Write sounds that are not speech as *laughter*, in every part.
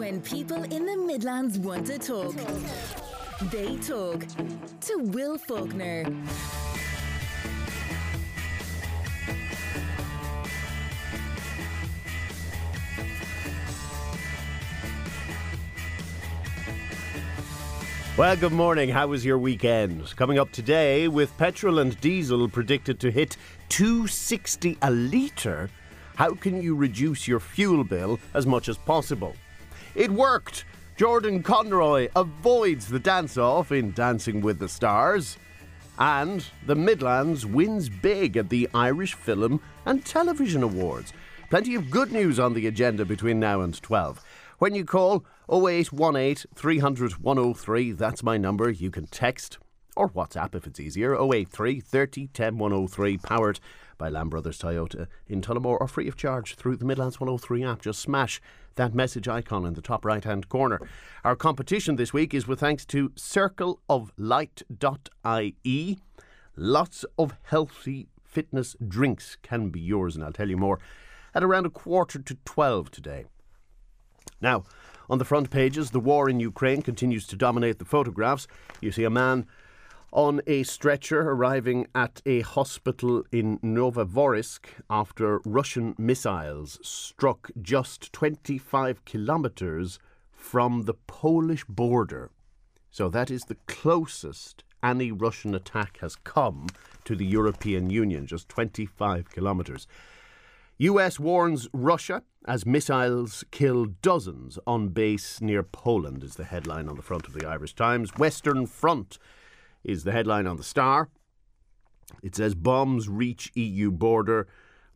When people in the Midlands want to talk, they talk to Will Faughnan. Well, good morning. How was your weekend? Coming up today with petrol and diesel predicted to hit 260 a litre. How can you reduce your fuel bill as much as possible? It worked. Jordan Conroy avoids the dance off in Dancing with the Stars. And the Midlands wins big at the Irish Film and Television Awards. Plenty of good news on the agenda between now and 12. When you call 0818 300 103, that's my number. You can text or WhatsApp if it's easier 083 30 10 103, powered by Lamb Brothers Toyota in Tullamore or free of charge through the Midlands 103 app. Just smash that message icon in the top right hand corner. Our competition this week is with thanks to circleoflight.ie. Lots of healthy fitness drinks can be yours, and I'll tell you more at around a quarter to 12 today. Now, on the front pages, the war in Ukraine continues to dominate the photographs. You see a man on a stretcher arriving at a hospital in Novovorosk after Russian missiles struck just 25 kilometres from the Polish border. So that is the closest any Russian attack has come to the European Union, just 25 kilometres. US warns Russia as missiles kill dozens on base near Poland, is the headline on the front of the Irish Times. Western Front is the headline on the Star. It says bombs reach EU border.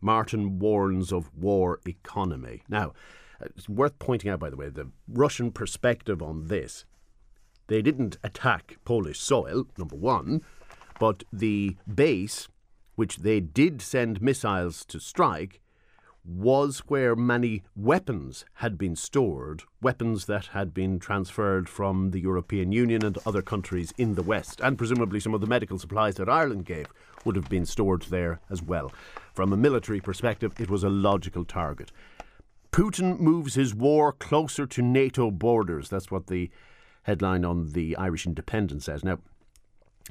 Martin warns of war economy. Now, it's worth pointing out, by the way, the Russian perspective on this. They didn't attack Polish soil, number one, but the base, which they did send missiles to strike, was where many weapons had been stored, weapons that had been transferred from the European Union and other countries in the West, and presumably some of the medical supplies that Ireland gave would have been stored there as well. From a military perspective, it was a logical target. Putin moves his war closer to NATO borders. That's what the headline on the Irish Independent says. Now,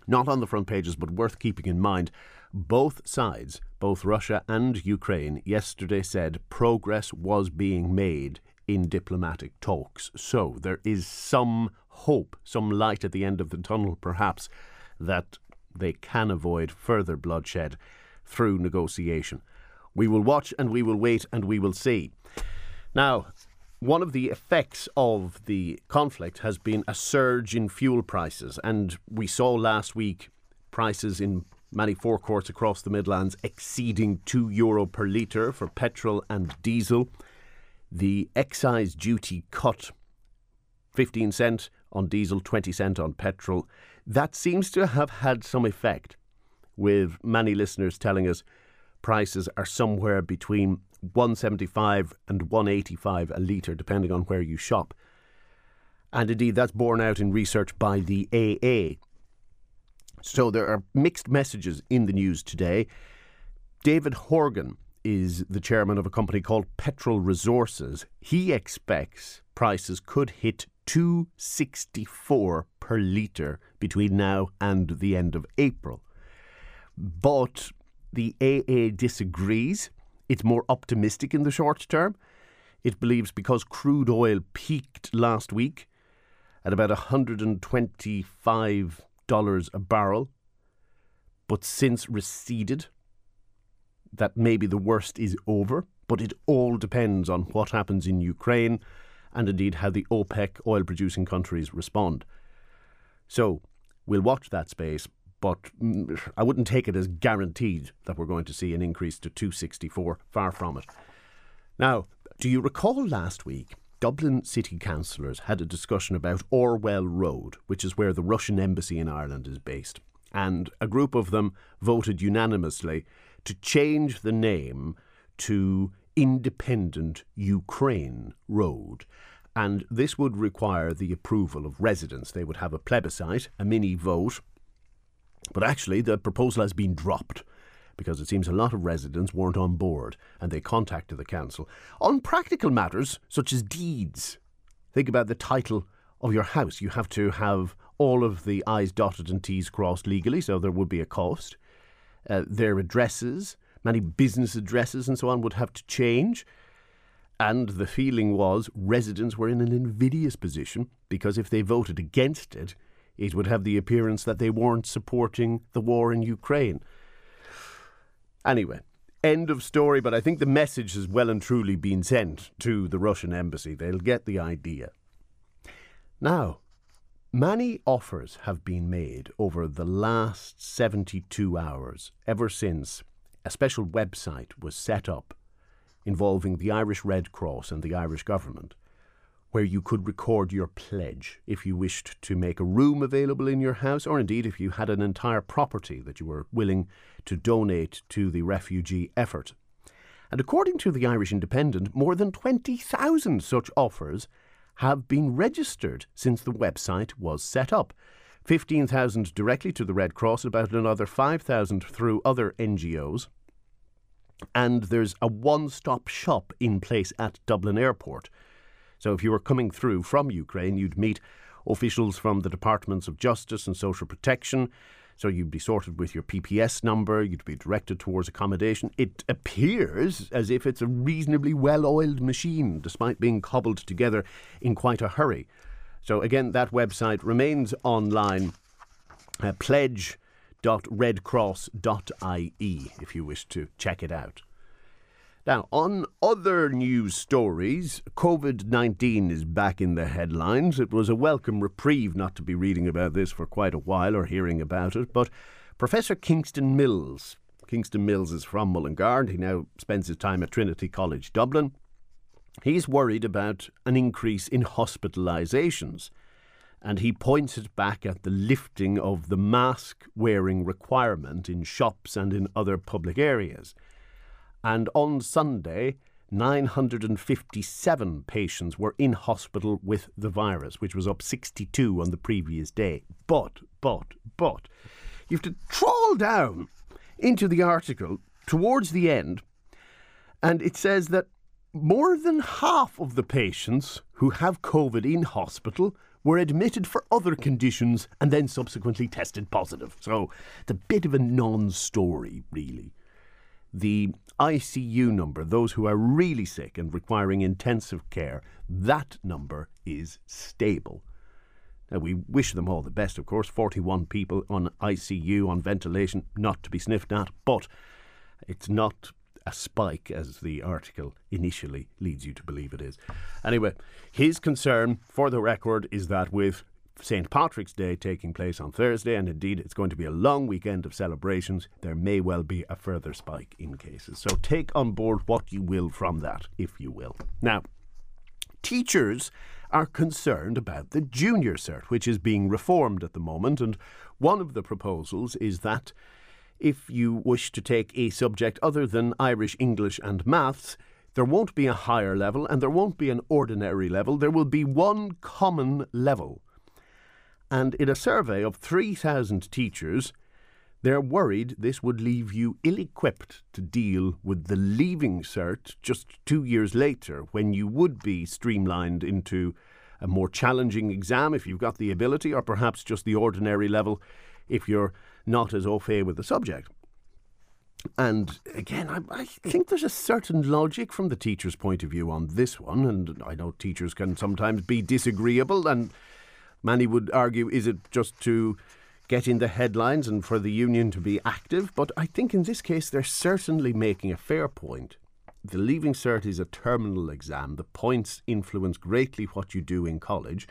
not on the front pages, but worth keeping in mind. Both sides, both Russia and Ukraine, yesterday said progress was being made in diplomatic talks. So there is some hope, some light at the end of the tunnel, perhaps, that they can avoid further bloodshed through negotiation. We will watch and we will wait and we will see. Now, one of the effects of the conflict has been a surge in fuel prices, and we saw last week prices in many forecourts across the Midlands exceeding two euro per litre for petrol and diesel. The excise duty cut 15 cent on diesel, 20 cent on petrol. That seems to have had some effect, with many listeners telling us prices are somewhere between 175 and 185 a litre, depending on where you shop. And indeed, that's borne out in research by the AA. So there are mixed messages in the news today. David Horgan is the chairman of a company called Petrel Resources. He expects prices could hit 264 per litre between now and the end of April. But the AA disagrees. It's more optimistic in the short term. It believes because crude oil peaked last week at about $125 a barrel, but since receded, that maybe the worst is over. But it all depends on what happens in Ukraine and indeed how the OPEC oil producing countries respond. So we'll watch that space, but mm, I wouldn't take it as guaranteed that we're going to see an increase to 264. Far from it. Now, do you recall last week? Dublin city councillors had a discussion about Orwell Road, which is where the Russian embassy in Ireland is based. And a group of them voted unanimously to change the name to Independent Ukraine Road. And this would require the approval of residents. They would have a plebiscite, a mini vote. But actually, the proposal has been dropped because it seems a lot of residents weren't on board and they contacted the council on practical matters such as deeds. Think about the title of your house. You have to have all of the I's dotted and T's crossed legally, so there would be a cost. Uh, their addresses, many business addresses and so on, would have to change. And the feeling was residents were in an invidious position because if they voted against it, it would have the appearance that they weren't supporting the war in Ukraine. Anyway, end of story, but I think the message has well and truly been sent to the Russian embassy. They'll get the idea. Now, many offers have been made over the last 72 hours, ever since a special website was set up involving the Irish Red Cross and the Irish government, where you could record your pledge if you wished to make a room available in your house, or indeed if you had an entire property that you were willing to donate to the refugee effort. And according to the Irish Independent, more than 20,000 such offers have been registered since the website was set up. 15,000 directly to the Red Cross, about another 5,000 through other NGOs. And there's a one stop shop in place at Dublin Airport. So if you were coming through from Ukraine, you'd meet officials from the Departments of Justice and Social Protection. So you'd be sorted with your PPS number, you'd be directed towards accommodation. It appears as if it's a reasonably well oiled machine, despite being cobbled together in quite a hurry. So again, that website remains online. Uh, pledge www.redcross.ie if you wish to check it out. Now, on other news stories, COVID 19 is back in the headlines. It was a welcome reprieve not to be reading about this for quite a while or hearing about it, but Professor Kingston Mills, Kingston Mills is from Mullingar, and he now spends his time at Trinity College Dublin. He's worried about an increase in hospitalisations and he pointed back at the lifting of the mask wearing requirement in shops and in other public areas. And on Sunday, 957 patients were in hospital with the virus, which was up 62 on the previous day. But, but, but, you have to trawl down into the article towards the end, and it says that more than half of the patients who have COVID in hospital were admitted for other conditions and then subsequently tested positive. So it's a bit of a non story, really. The ICU number, those who are really sick and requiring intensive care, that number is stable. Now, we wish them all the best, of course. 41 people on ICU, on ventilation, not to be sniffed at, but it's not a spike as the article initially leads you to believe it is. Anyway, his concern, for the record, is that with St. Patrick's Day taking place on Thursday, and indeed it's going to be a long weekend of celebrations, there may well be a further spike in cases. So take on board what you will from that, if you will. Now, teachers are concerned about the junior cert, which is being reformed at the moment, and one of the proposals is that if you wish to take a subject other than Irish, English, and maths, there won't be a higher level and there won't be an ordinary level. There will be one common level. And in a survey of 3,000 teachers, they're worried this would leave you ill equipped to deal with the leaving cert just two years later when you would be streamlined into a more challenging exam if you've got the ability, or perhaps just the ordinary level if you're not as au fait with the subject. And again, I, I, think there's a certain logic from the teacher's point of view on this one. And I know teachers can sometimes be disagreeable, and many would argue is it just to get in the headlines and for the union to be active? But I think in this case, they're certainly making a fair point. The Leaving Cert is a terminal exam. The points influence greatly what you do in college.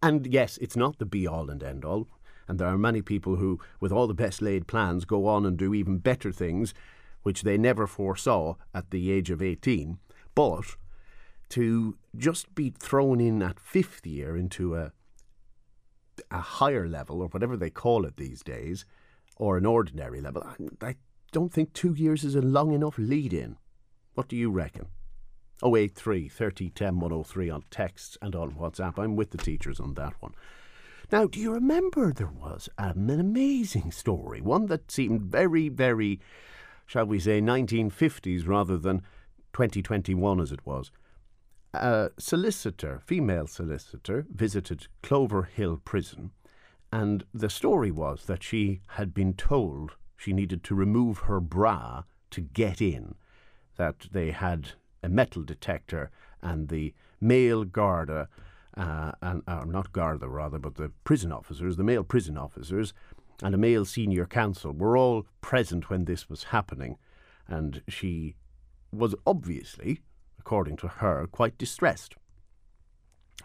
And yes, it's not the be all and end all. And there are many people who, with all the best laid plans, go on and do even better things, which they never foresaw at the age of 18. But to just be thrown in at fifth year into a a higher level or whatever they call it these days, or an ordinary level, I, I don't think two years is a long enough lead in. What do you reckon? 083 30 10 103 on texts and on WhatsApp. I'm with the teachers on that one. Now, do you remember there was an amazing story, one that seemed very, very, shall we say, 1950s rather than 2021 as it was, a solicitor, female solicitor, visited Cloverhill Prison, and the story was that she had been told she needed to remove her bra to get in, that they had a metal detector, and the male Garda, uh, and uh, not Garda rather, but the prison officers, the male prison officers, and a male senior counsel were all present when this was happening, and she was obviously, according to her, quite distressed.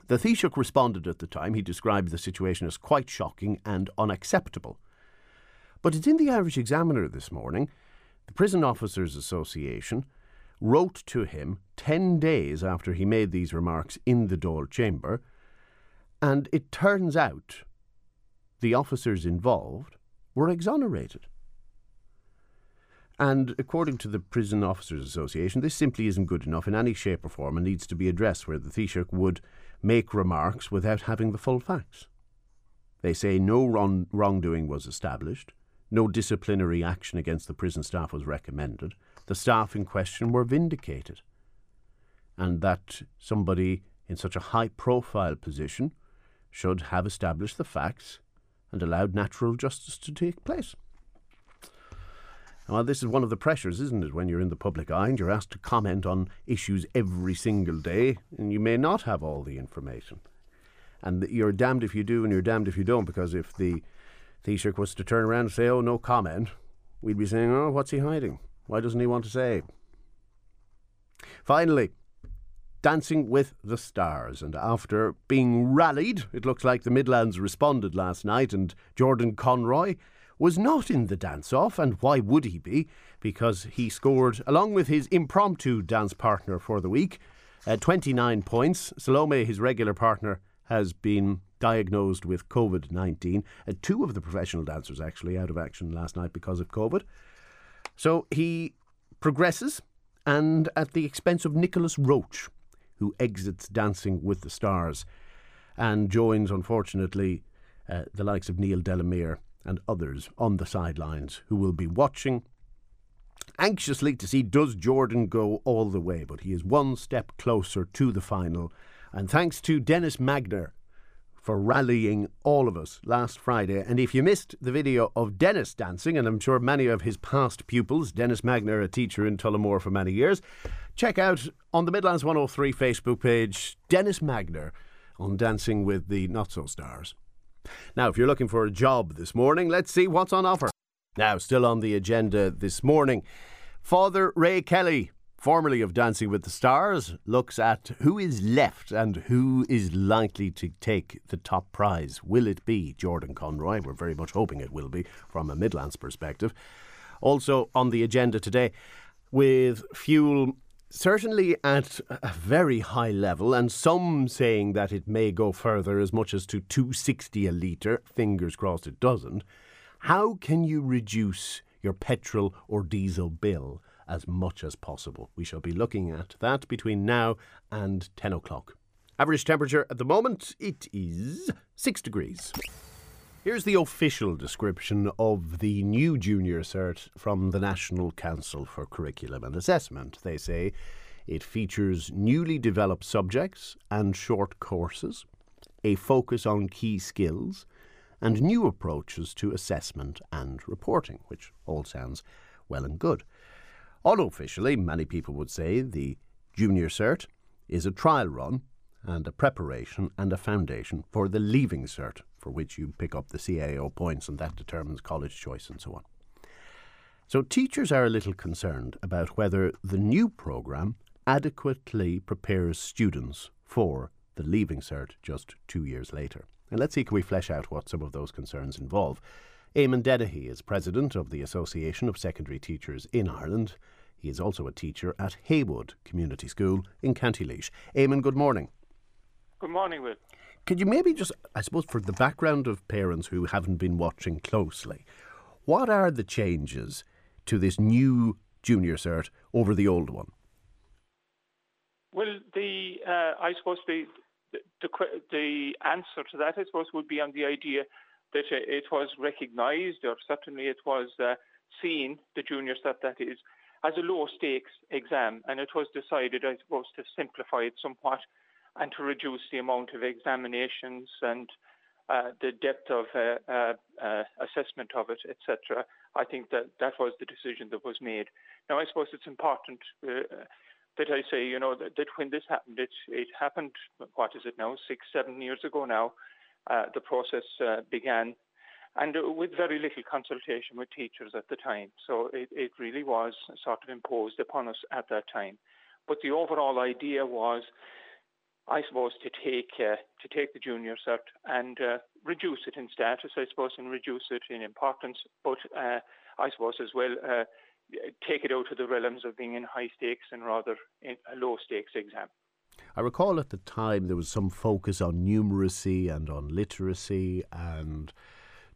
The Taoiseach responded at the time. He described the situation as quite shocking and unacceptable. But it's in the Irish Examiner this morning. The Prison Officers Association wrote to him 10 days after he made these remarks in the Dáil chamber, and it turns out the officers involved were exonerated. And according to the Prison Officers Association, this simply isn't good enough in any shape or form and needs to be addressed where the Taoiseach would make remarks without having the full facts. They say no wrong- wrongdoing was established, no disciplinary action against the prison staff was recommended, the staff in question were vindicated, and that somebody in such a high profile position should have established the facts and allowed natural justice to take place. Well, this is one of the pressures, isn't it, when you're in the public eye and you're asked to comment on issues every single day, and you may not have all the information. And you're damned if you do and you're damned if you don't, because if the Taoiseach was to turn around and say, oh, no comment, we'd be saying, oh, what's he hiding? Why doesn't he want to say? Finally, Dancing with the Stars. And after being rallied, it looks like the Midlands responded last night, and Jordan Conroy was not in the dance off, and why would he be? Because he scored, along with his impromptu dance partner for the week, uh, 29 points. Salome, his regular partner, has been diagnosed with COVID 19. Uh, two of the professional dancers actually out of action last night because of COVID. So he progresses, and at the expense of Nicolas Roche, who exits Dancing with the Stars and joins, unfortunately, uh, the likes of Neil Delamere and others on the sidelines who will be watching anxiously to see does Jordan go all the way, but he is one step closer to the final. And thanks to Dennis Magner for rallying all of us last Friday. And if you missed the video of Dennis dancing, and I'm sure many of his past pupils, Dennis Magner, a teacher in Tullamore for many years, check out on the Midlands 103 Facebook page Dennis Magner on Dancing with the Not So Stars. Now, if you're looking for a job this morning, let's see what's on offer. Now, still on the agenda this morning, Father Ray Kelly, formerly of Dancing with the Stars, looks at who is left and who is likely to take the top prize. Will it be Jordan Conroy? We're very much hoping it will be from a Midlands perspective. Also on the agenda today, with fuel certainly at a very high level, and some saying that it may go further as much as to 260 a litre. Fingers crossed it doesn't. How can you reduce your petrol or diesel bill as much as possible? We shall be looking at that between now and 10 o'clock. Average temperature at the moment, it is 6 degrees. Here's the official description of the new junior cert from the National Council for Curriculum and Assessment. They say it features newly developed subjects and short courses, a focus on key skills, and new approaches to assessment and reporting, which all sounds well and good. Unofficially, many people would say the junior cert is a trial run and a preparation and a foundation for the leaving cert, for which you pick up the CAO points and that determines college choice and so on. So teachers are a little concerned about whether the new programme adequately prepares students for the leaving cert just two years later. And let's see can we flesh out what some of those concerns involve. Eamon Dennehy is president of the Association of Secondary Teachers in Ireland. He is also a teacher at Heywood Community School in County Laois. Eamon, good morning. Good morning, Will. Could you maybe just, I suppose, for the background of parents who haven't been watching closely, what are the changes to this new junior cert over the old one? Well, the uh, I suppose the, the the answer to that, I suppose, would be on the idea that it was recognised, or certainly it was uh, seen, the junior cert that is, as a low stakes exam, and it was decided, I suppose, to simplify it somewhat and to reduce the amount of examinations and uh, the depth of uh, uh, uh assessment of it, etc. I think that that was the decision that was made. Now, I suppose it's important uh, that I say, you know, that, that, when this happened, it, it happened, what is it now, six, seven years ago now, uh, the process began and with very little consultation with teachers at the time. So it, it really was sort of imposed upon us at that time. But the overall idea was, I suppose, to take uh, to take the junior cert and uh, reduce it in status, I suppose, and reduce it in importance. But uh, I suppose as well uh, take it out of the realms of being in high stakes and rather a low stakes exam. I recall at the time there was some focus on numeracy and on literacy and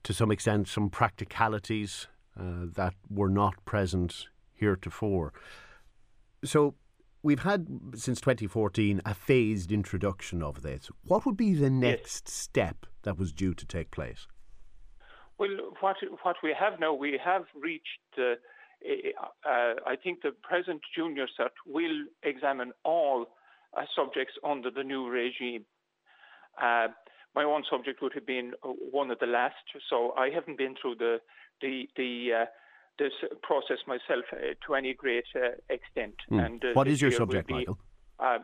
to some extent some practicalities uh, that were not present heretofore. So we've had since 2014 a phased introduction of this. What would be the next yes. step that was due to take place? Well, what what we have now, we have reached. Uh, uh, I think the present junior cert will examine all uh, subjects under the new regime. Uh, my own subject would have been uh, one of the last, so I haven't been through the the the uh, this process myself uh, to any great uh, extent. Mm. And uh, what is your subject, Michael? Uh,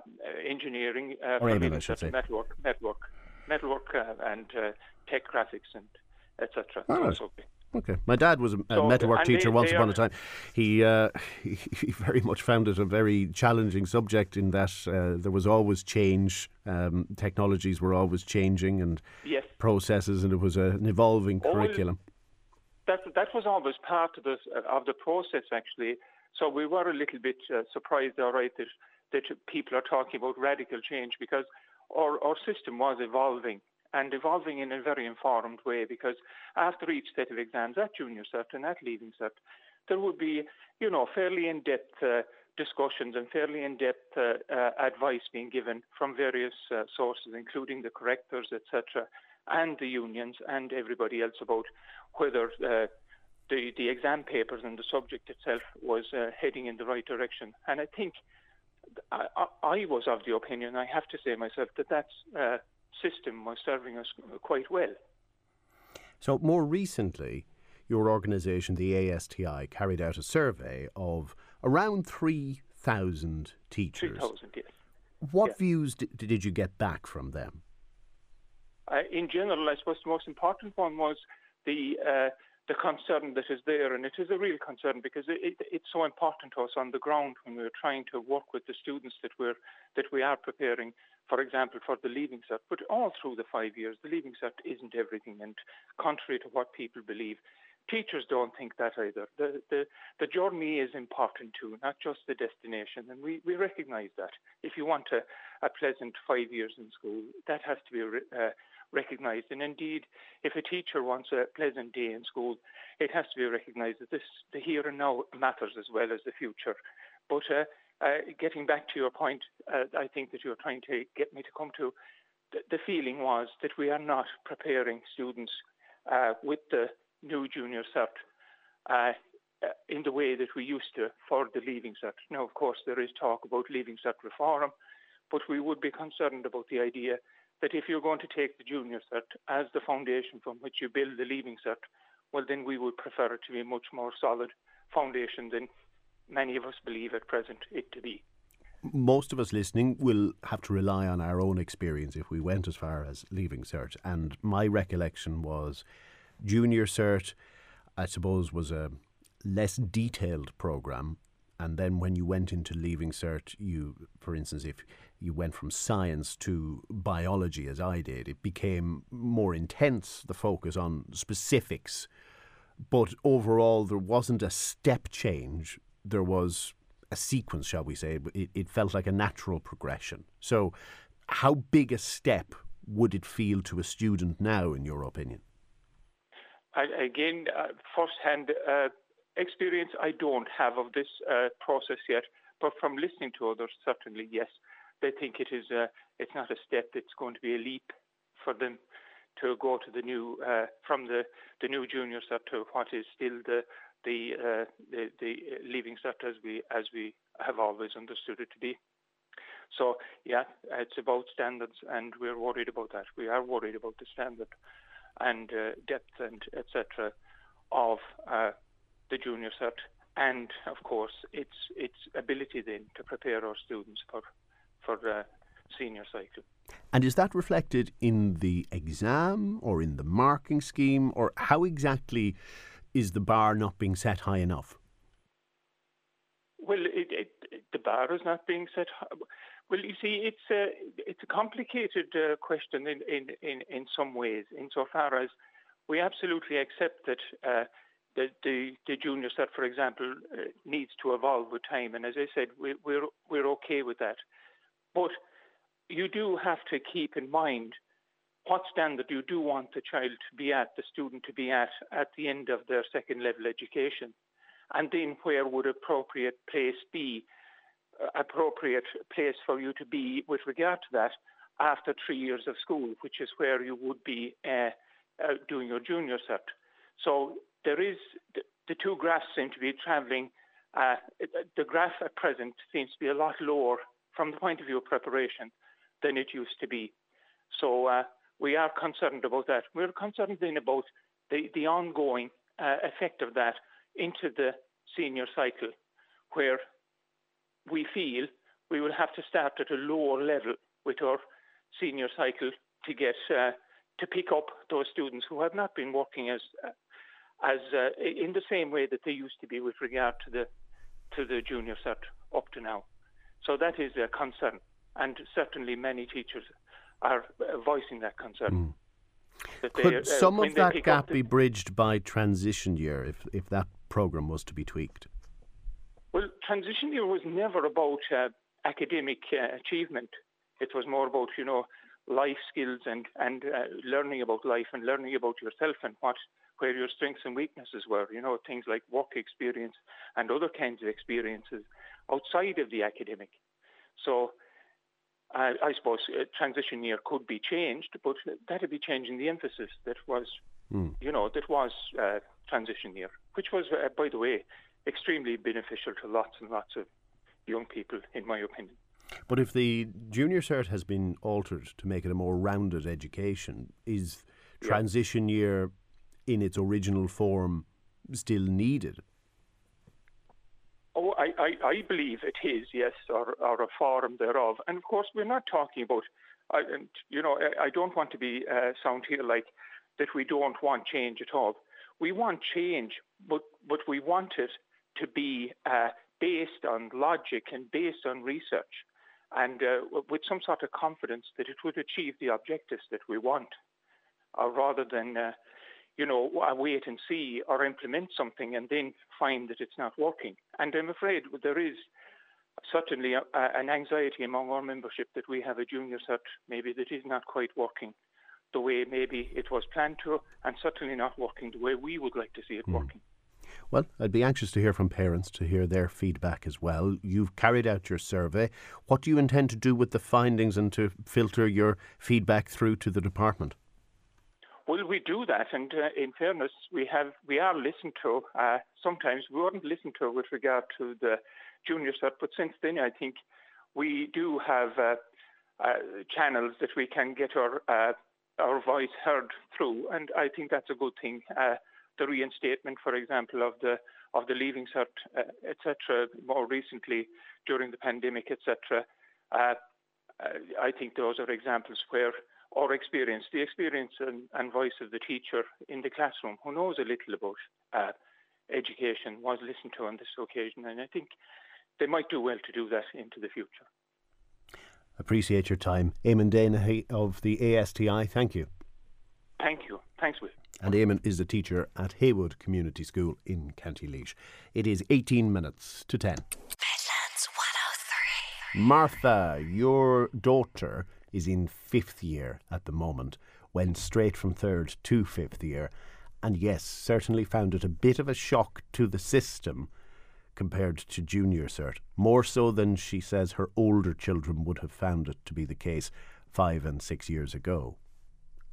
engineering, or Amy, I should say. network, network, metalwork, and tech graphics and etc. Okay, my dad was a, so, metalwork teacher they, once they upon a time. He, uh, *laughs* he, he very much found it a very challenging subject in that uh, there was always change. Um, technologies were always changing and yes. processes, and it was a, an evolving curriculum. That that was always part of the of the process actually. So we were a little bit uh, surprised, all right, that that people are talking about radical change because our our system was evolving and evolving in a very informed way because after each set of exams at junior cert and at leaving cert, there would be, you know, fairly in-depth uh, discussions and fairly in-depth uh, uh, advice being given from various uh, sources, including the correctors, etc., and the unions and everybody else about whether uh, the, the exam papers and the subject itself was uh, heading in the right direction. And I think I, I, was of the opinion, I have to say myself, that that's system was serving us quite well. So, more recently, your organisation, the ASTI, carried out a survey of around 3,000 teachers. 3,000, yes. What views did, did you get back from them? Uh, in general, I suppose the most important one was the uh, the concern that is there, and it is a real concern because it, it, it's so important to us on the ground when we're trying to work with the students that we're that we are preparing for example, for the Leaving Cert. But all through the five years, the Leaving Cert isn't everything. And contrary to what people believe, teachers don't think that either. The, the, the journey is important too, not just the destination. And we, we recognize that. If you want a, a pleasant five years in school, that has to be uh, recognized. And indeed, if a teacher wants a pleasant day in school, it has to be recognized that this, the here and now matters as well as the future. But uh, uh, getting back to your point, uh, I think that you're trying to get me to come to, the, the feeling was that we are not preparing students uh, with the new junior cert uh, uh, in the way that we used to for the leaving cert. Now, of course, there is talk about leaving cert reform, but we would be concerned about the idea that if you're going to take the junior cert as the foundation from which you build the leaving cert, well, then we would prefer it to be a much more solid foundation than many of us believe at present it to be. Most of us listening will have to rely on our own experience if we went as far as leaving cert. And my recollection was junior cert, I suppose, was a less detailed program. And then when you went into leaving cert, you, for instance, if you went from science to biology, as I did, it became more intense, the focus on specifics. But overall, there wasn't a step change there was a sequence, shall we say. It, it felt like a natural progression. So, how big a step would it feel to a student now, in your opinion? I, again, uh, first-hand uh, experience I don't have of this uh, process yet, but from listening to others, certainly yes, they think it is. A, uh, it's not a step; it's going to be a leap for them to go to the new uh, from the the new junior cert to what is still the the, uh, the, the leaving cert as we as we have always understood it to be. So yeah, it's about standards, and we're worried about that. We are worried about the standard and uh, depth and etc. of uh, the junior cert, and of course its its ability then to prepare our students for for the senior cycle. And is that reflected in the exam or in the marking scheme, or how exactly is the bar not being set high enough? Well, it, it, it, the bar is not being set high. Well, you see, it's a it's a complicated uh, question in, in, in, in some ways, insofar as we absolutely accept that uh, the, the, the junior set, for example, uh, needs to evolve with time, and as I said, we, we're we're okay with that. But you do have to keep in mind what standard you do want the child to be at, the student to be at, at the end of their second level education, and then where would appropriate place be appropriate place for you to be with regard to that after three years of school, which is where you would be uh, uh, doing your junior cert. So there is the, the two graphs seem to be travelling. Uh, the graph at present seems to be a lot lower from the point of view of preparation than it used to be. So uh, we are concerned about that. We're concerned then about the, the ongoing uh, effect of that into the senior cycle, where we feel we will have to start at a lower level with our senior cycle to get uh, to pick up those students who have not been working as as uh, in the same way that they used to be with regard to the to the junior cert up to now. So that is a concern, and certainly many teachers are uh, voicing that concern. Mm. Could uh, some of that gap be bridged by transition year if if that program was to be tweaked? Well, transition year was never about uh, academic uh, achievement. It was more about, you know, life skills and and uh, learning about life and learning about yourself and what where your strengths and weaknesses were. You know, things like work experience and other kinds of experiences outside of the academic. So. I suppose uh, transition year could be changed, but that'd be changing the emphasis that was, mm. you know, that was uh, transition year, which was, uh, by the way, extremely beneficial to lots and lots of young people, in my opinion. But if the junior cert has been altered to make it a more rounded education, is transition yeah. year in its original form still needed? Oh, I, I, I believe it is, yes, or, or a form thereof. And of course, we're not talking about, I, you know, I, I don't want to be uh, sound here like that we don't want change at all. We want change, but, but we want it to be uh, based on logic and based on research and uh, with some sort of confidence that it would achieve the objectives that we want, uh, rather than, uh, you know, wait and see or implement something and then find that it's not working. And I'm afraid there is certainly a, an anxiety among our membership that we have a junior cert maybe that is not quite working the way maybe it was planned to, and certainly not working the way we would like to see it mm. working. Well, I'd be anxious to hear from parents to hear their feedback as well. You've carried out your survey. What do you intend to do with the findings and to filter your feedback through to the department? We do that, and uh, in fairness, we have we are listened to. Uh, sometimes we weren't listened to with regard to the junior cert, but since then, I think we do have uh, uh channels that we can get our uh, our voice heard through, and I think that's a good thing. Uh, the reinstatement, for example, of the of the leaving cert, etc. More recently, during the pandemic, etc. I think those are examples where our experience, the experience and, and, voice of the teacher in the classroom who knows a little about uh, education was listened to on this occasion, and I think they might do well to do that into the future. Appreciate your time. Eamon Dennehy of the ASTI, thank you. Thank you. Thanks, Will. And Eamon is a teacher at Heywood Community School in County Laois. It is 18 minutes to 10. Midlands 103. Martha, your daughter is in fifth year at the moment, went straight from third to fifth year, and yes, certainly found it a bit of a shock to the system compared to junior cert, more so than she says her older children would have found it to be the case five and six years ago.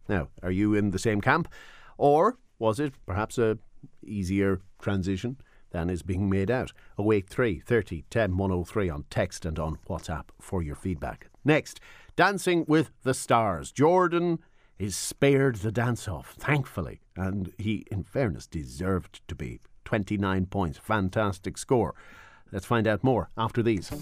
Now, are you in the same camp? Or was it perhaps a easier transition than is being made out. 083 30 10 103 on text and on WhatsApp for your feedback. Next, Dancing with the Stars. Jordan is spared the dance off, thankfully, and he, in fairness, deserved to be. 29 points, fantastic score. Let's find out more after these.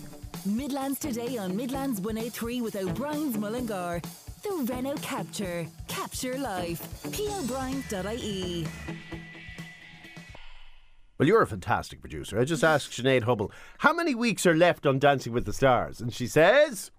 Midlands today on Midlands 103 with O'Brien's Mullingar. The Renault Captur. Capture life. PO'Brien.ie. Well, you're a fantastic producer. I just asked Sinead Hubble, how many weeks are left on Dancing with the Stars? And she says,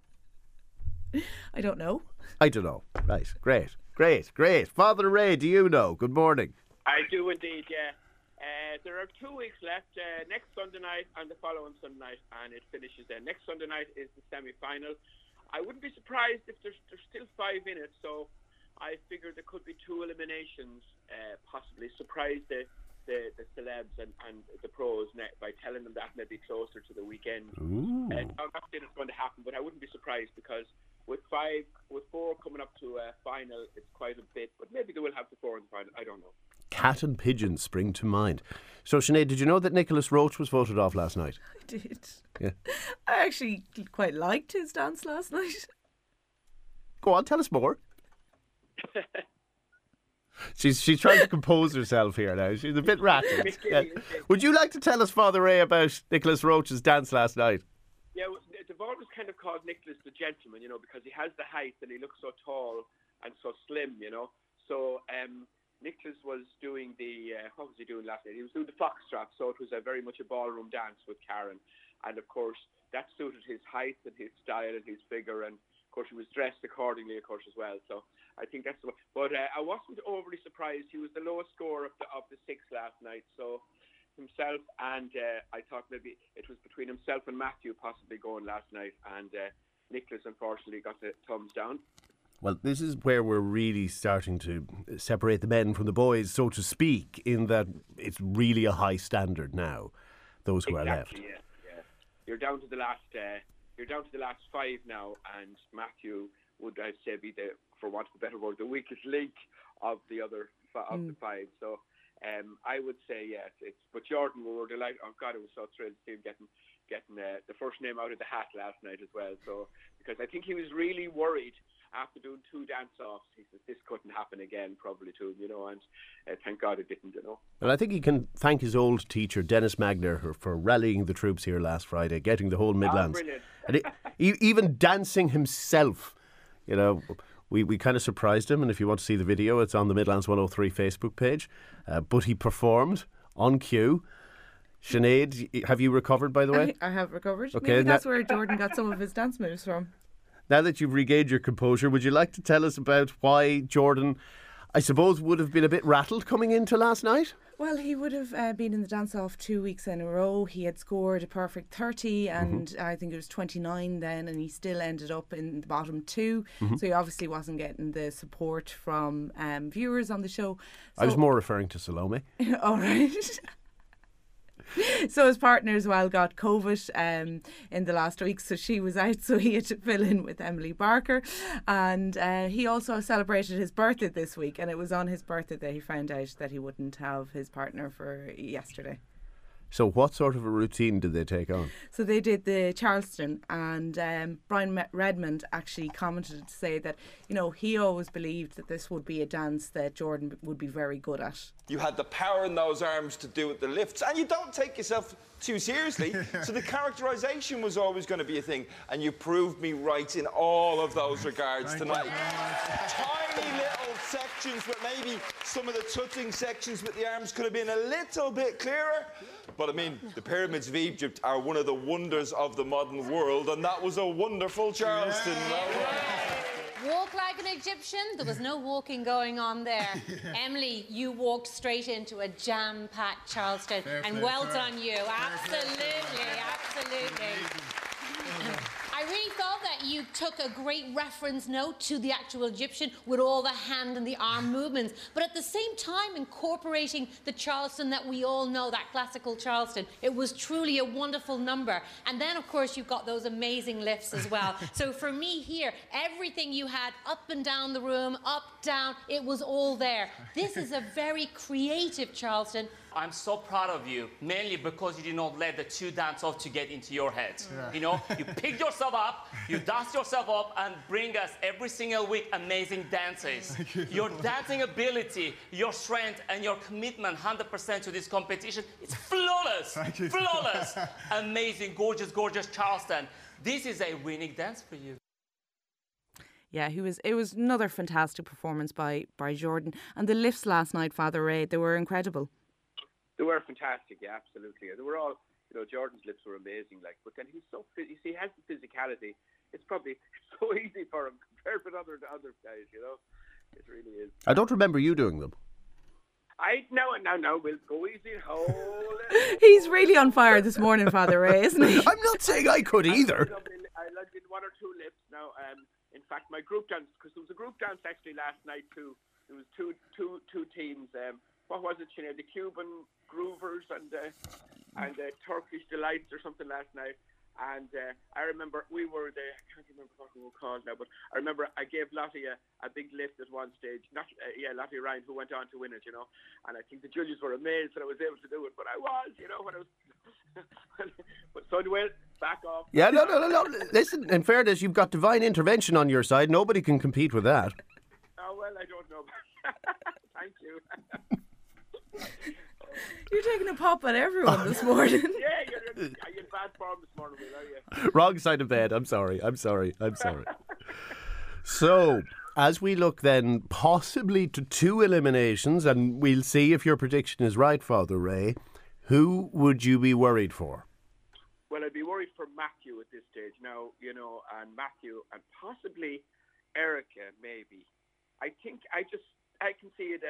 I don't know. I don't know. Right, great, great, great. Father Ray, do you know? Good morning. I do indeed, yeah. Uh, there are two weeks left. Uh, next Sunday night and the following Sunday night, and it finishes there. Next Sunday night is the semi-final. I wouldn't be surprised if there's, there's still five in it, so I figure there could be two eliminations, uh, possibly. Surprise the, the, the celebs and, and the pros by telling them that maybe closer to the weekend. Ooh. Uh, I'm not saying it's going to happen, but I wouldn't be surprised because with five, with four coming up to a final, it's quite a bit. But maybe they will have the four in the final. I don't know. Cat and pigeon spring to mind. So, Sinead, did you know that Nicolas Roche was voted off last night? I did. Yeah. *laughs* I actually quite liked his dance last night. *laughs* Go on, tell us more. *laughs* she's she's trying to compose herself here now. She's a bit rattled. Yeah. Would you like to tell us, Father Ray, about Nicolas Roche's dance last night? Yeah, well, they've always kind of called Nicolas the gentleman, you know, because he has the height and he looks so tall and so slim, you know. So um, Nicolas was doing the uh, what was he doing last night? He was doing the foxtrot, so it was a very much a ballroom dance with Karen, and of course that suited his height and his style and his figure, and of course he was dressed accordingly, of course as well. So I think that's the. But uh, I wasn't overly surprised. He was the lowest score of the of the six last night, so himself and uh, I thought maybe it was between himself and Matthew possibly going last night, and uh, Nicolas unfortunately got the thumbs down. Well, this is where we're really starting to separate the men from the boys, so to speak, in that it's really a high standard now. Those who exactly, are left. Yeah, yeah. You're down to the last. Uh, you're down to the last five now, and Matthew would I say be the, for want of a better word, the weakest link of the other of mm. the five. So. Um, I would say yes. It's but Jordan, we were delighted. Oh God, it was so thrilled to see him getting getting uh, the first name out of the hat last night as well. So because I think he was really worried after doing two dance offs, he says this couldn't happen again, probably to him, you know, and uh, thank God it didn't, you know. Well, I think he can thank his old teacher, Dennis Magner, for rallying the troops here last Friday, getting the whole Ah, Midlands. brilliant. and he, even dancing himself, you know. We, we kind of surprised him, and if you want to see the video, it's on the Midlands 103 Facebook page. Uh, but he performed on cue. Sinead, have you recovered, by the way? I, I have recovered. Okay, Maybe now- that's where Jordan got some of his dance moves from. *laughs* Now that you've regained your composure, would you like to tell us about why Jordan, I suppose, would have been a bit rattled coming into last night? Well, he would have uh, been in the dance off two weeks in a row. He had scored a perfect 30, and I think it was 29 then, and he still ended up in the bottom 2 So he obviously wasn't getting the support from um, viewers on the show. I was more referring to Salome. *laughs* All right. *laughs* *laughs* so his partner as well got COVID um, in the last week, so she was out, *laughs* so he had to fill in with Emily Barker, and uh, he also celebrated his birthday this week, and it was on his birthday that he found out that he wouldn't have his partner for yesterday. So, what sort of a routine did they take on? So they did the Charleston, and um, Brian Redmond actually commented to say that you know he always believed that this would be a dance that Jordan would be very good at. You had the power in those arms to do it, the lifts, and you don't take yourself too seriously. *laughs* so the characterization was always going to be a thing, and you proved me right in all of those regards tonight. Tiny little sections, but maybe some of the tutting sections with the arms could have been a little bit clearer. But I mean, the pyramids of Egypt are one of the wonders of the modern world, and that was a wonderful Charleston. Done. Walk like an Egyptian. There was no walking going on there. *laughs* Emily, you walked straight into a jam-packed Charleston, and play well her. done you. Absolutely, absolutely. I really thought that you took a great reference note to the actual Egyptian with all the hand and the arm movements, but at the same time incorporating the Charleston that we all know, that classical Charleston. It was truly a wonderful number. And then, of course, you've got those amazing lifts as well. *laughs* so for me here, everything you had up and down the room, up, down, it was all there. This is a very creative Charleston. I'm so proud of you, mainly because you did not let the two dance off to get into your head. You know, you pick yourself up, you dust yourself up, and bring us every single week amazing dances. Your dancing ability, your strength, and your commitment 100% to this competition, it's flawless. Thank you. Flawless. Amazing, gorgeous, gorgeous Charleston. This is a winning dance for you. Yeah, he was. It was another fantastic performance by by Jordan, and the lifts last night, Father Ray, they were incredible. They were fantastic, yeah, absolutely. They were all, you know, Jordan's lips were amazing, like, but then he's so, fit- you see, he has the physicality. It's probably *laughs* so easy for him compared with other other guys, you know. It really is. I don't remember you doing them. I no, no, no. We'll go easy. Hold. *laughs* He's really on fire this morning, Father Ray, isn't he? *laughs* I'm not saying I could either. I I did one or two lips now. Um, in fact, my group dance because there was a group dance actually last night too. There was two, two, two teams. Um, what was it? You know, the Cuban Groovers and uh, and uh, Turkish Delights or something last night. And uh, I remember we were the I can't remember what we were called now, but I remember I gave Lottie a, a big lift at one stage. Not uh, yeah, Lottie Ryan, who went on to win it, you know. And I think the judges were amazed that I was able to do it, but I was, you know, when I was. *laughs* but so well, back off. Yeah, no, no, no, no. Listen, in fairness, you've got divine intervention on your side. Nobody can compete with that. Oh well, I don't know. *laughs* Thank you. *laughs* You're taking a pop at everyone this *laughs* morning. yeah, you're, you're, you're in bad form this morning, Will, are you? Wrong side of bed. I'm sorry. I'm sorry. I'm sorry. So, as we look then possibly to two eliminations, and we'll see if your prediction is right, Father Ray, who would you be worried for? Well, I'd be worried for Matthew at this stage now, you know, and Matthew and possibly Erica, maybe. I think I just I can see it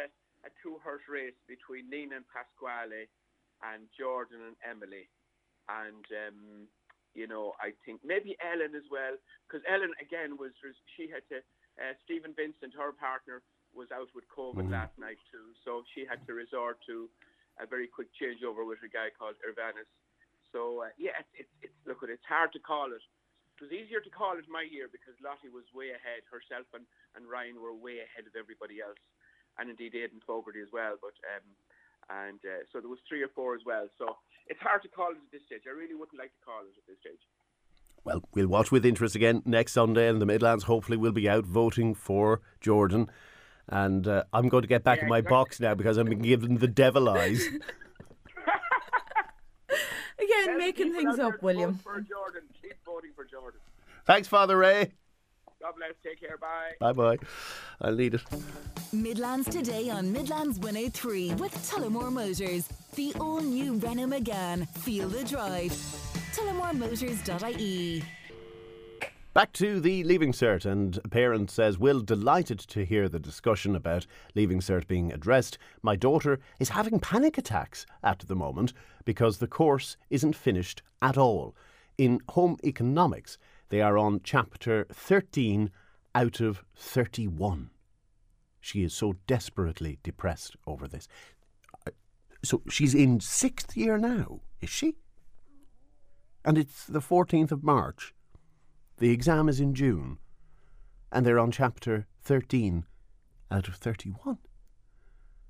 a, two horse race between Nina and Pasquale and Jordan and Emily. And um, you know, I think maybe Ellen as well, because Ellen again was she had to uh, Stephen Vincent, her partner, was out with COVID last night too, so she had to resort to a very quick changeover with a guy called Irvanis. So uh, yeah, it's, it's it's look, it's hard to call it. It was easier to call it my year because Lottie was way ahead. Herself and, and Ryan were way ahead of everybody else, and indeed Aidan Fogarty as well. But um, and uh, so there was three or four as well. So it's hard to call it at this stage. I really wouldn't like to call it at this stage. Well, we'll watch with interest again next Sunday, and the Midlands hopefully we'll be out voting for Jordan. And uh, I'm going to get back Yeah, in my exactly. box now because I'm being given the devil eyes. *laughs* Again, Tell making things up, William. For Jordan. Keep voting for Jordan. Thanks, Father Ray. God bless. Take care. Bye. Bye bye. I'll need it. Midlands today on Midlands 103 with Tullamore Motors. The all new Renault Megane. Feel the drive. TullamoreMotors.ie. Back to the Leaving Cert, and a parent says, Will, delighted to hear the discussion about Leaving Cert being addressed. My daughter is having panic attacks at the moment because the course isn't finished at all. In home economics, they are on chapter 13 out of 31. She is so desperately depressed over this. Uh, So she's in sixth year now, is she? And it's the 14th of March. The exam is in June, and they're on chapter 13 out of 31.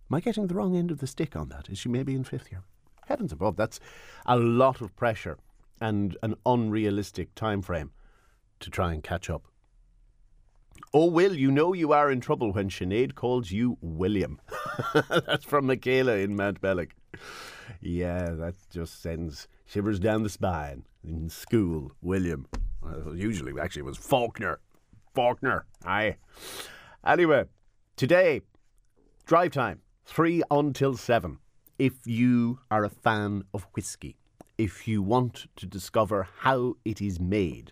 Am I getting the wrong end of the stick on that? Is she maybe in fifth year? Heavens above, that's a lot of pressure and an unrealistic time frame to try and catch up. Oh, Will, you know you are in trouble when Sinead calls you William. *laughs* That's from Michaela in Mountmellick. Yeah, that just sends shivers down the spine. In school, William. Well, usually, actually, it was Faughnan. Faughnan, aye. Anyway, today, drive time, 3 until 7. If you are a fan of whiskey, if you want to discover how it is made,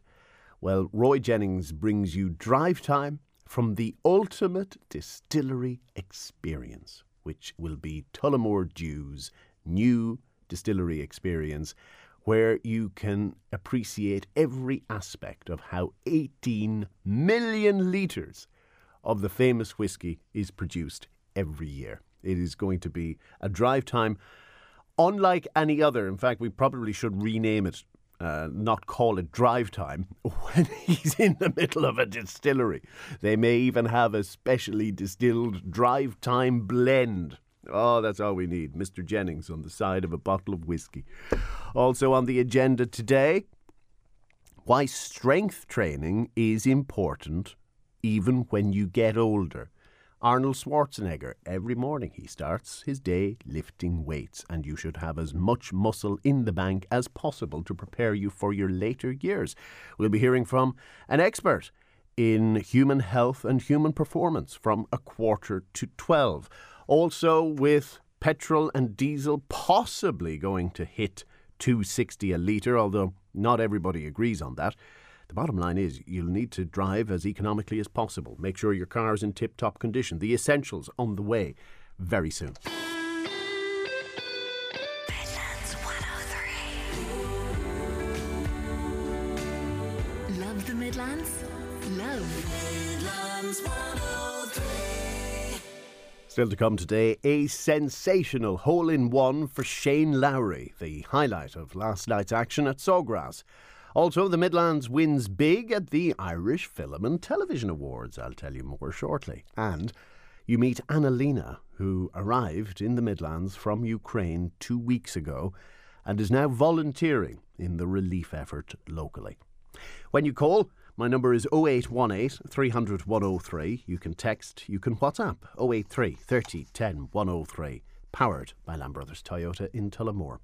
well, Roy Jennings brings you drive time from the ultimate distillery experience, which will be Tullamore Dew's new distillery experience, where you can appreciate every aspect of how 18 million litres of the famous whiskey is produced every year. It is going to be a drive time unlike any other. In fact, we probably should rename it, uh, not call it drive time, *laughs* when he's in the middle of a distillery. They may even have a specially distilled drive time blend. Oh, that's all we need. Mr. Jennings on the side of a bottle of whiskey. Also on the agenda today, why strength training is important even when you get older. Arnold Schwarzenegger, every morning he starts his day lifting weights, and you should have as much muscle in the bank as possible to prepare you for your later years. We'll be hearing from an expert in human health and human performance from a quarter to 12. Also, with petrol and diesel possibly going to hit 260 a litre, although not everybody agrees on that. The bottom line is you'll need to drive as economically as possible. Make sure your car is in tip top condition. The essentials on the way very soon. Midlands 103. Love the Midlands? Love Midlands 103. Still to come today, a sensational hole in one for Shane Lowry, the highlight of last night's action at Sawgrass. Also, the Midlands wins big at the Irish Film and Television Awards. I'll tell you more shortly. And you meet Annalena, who arrived in the Midlands from Ukraine two weeks ago and is now volunteering in the relief effort locally. When you call, my number is 0818 300 103. You can text, you can WhatsApp 083 30 10 103. Powered by Lamb Brothers Toyota in Tullamore.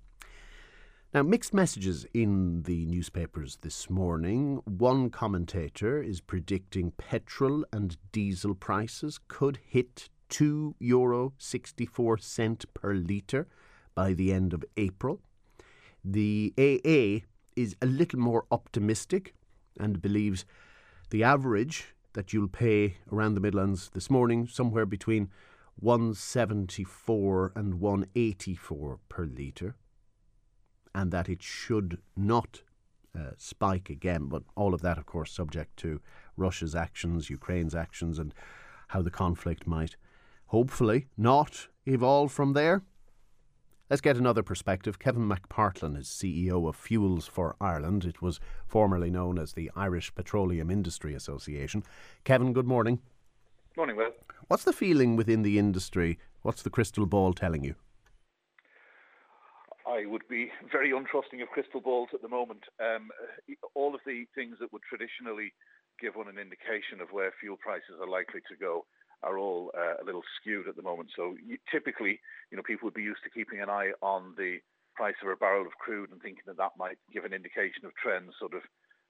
Now, mixed messages in the newspapers this morning. One commentator is predicting petrol and diesel prices could hit two euro sixty-four cent per litre by the end of April. The AA is a little more optimistic and believes the average that you'll pay around the Midlands this morning somewhere between 174 and 184 per litre and that it should not uh, spike again. But all of that, of course, subject to Russia's actions, Ukraine's actions, and how the conflict might hopefully not evolve from there. Let's get another perspective. Kevin McPartlin is CEO of Fuels for Ireland. It was formerly known as the Irish Petroleum Industry Association. Kevin, good morning. Morning, Will. What's the feeling within the industry? What's the crystal ball telling you? I would be very untrusting of crystal balls at the moment. Um, all of the things that would traditionally give one an indication of where fuel prices are likely to go are all uh, a little skewed at the moment. So you, typically, you know, people would be used to keeping an eye on the price of a barrel of crude and thinking that that might give an indication of trends sort of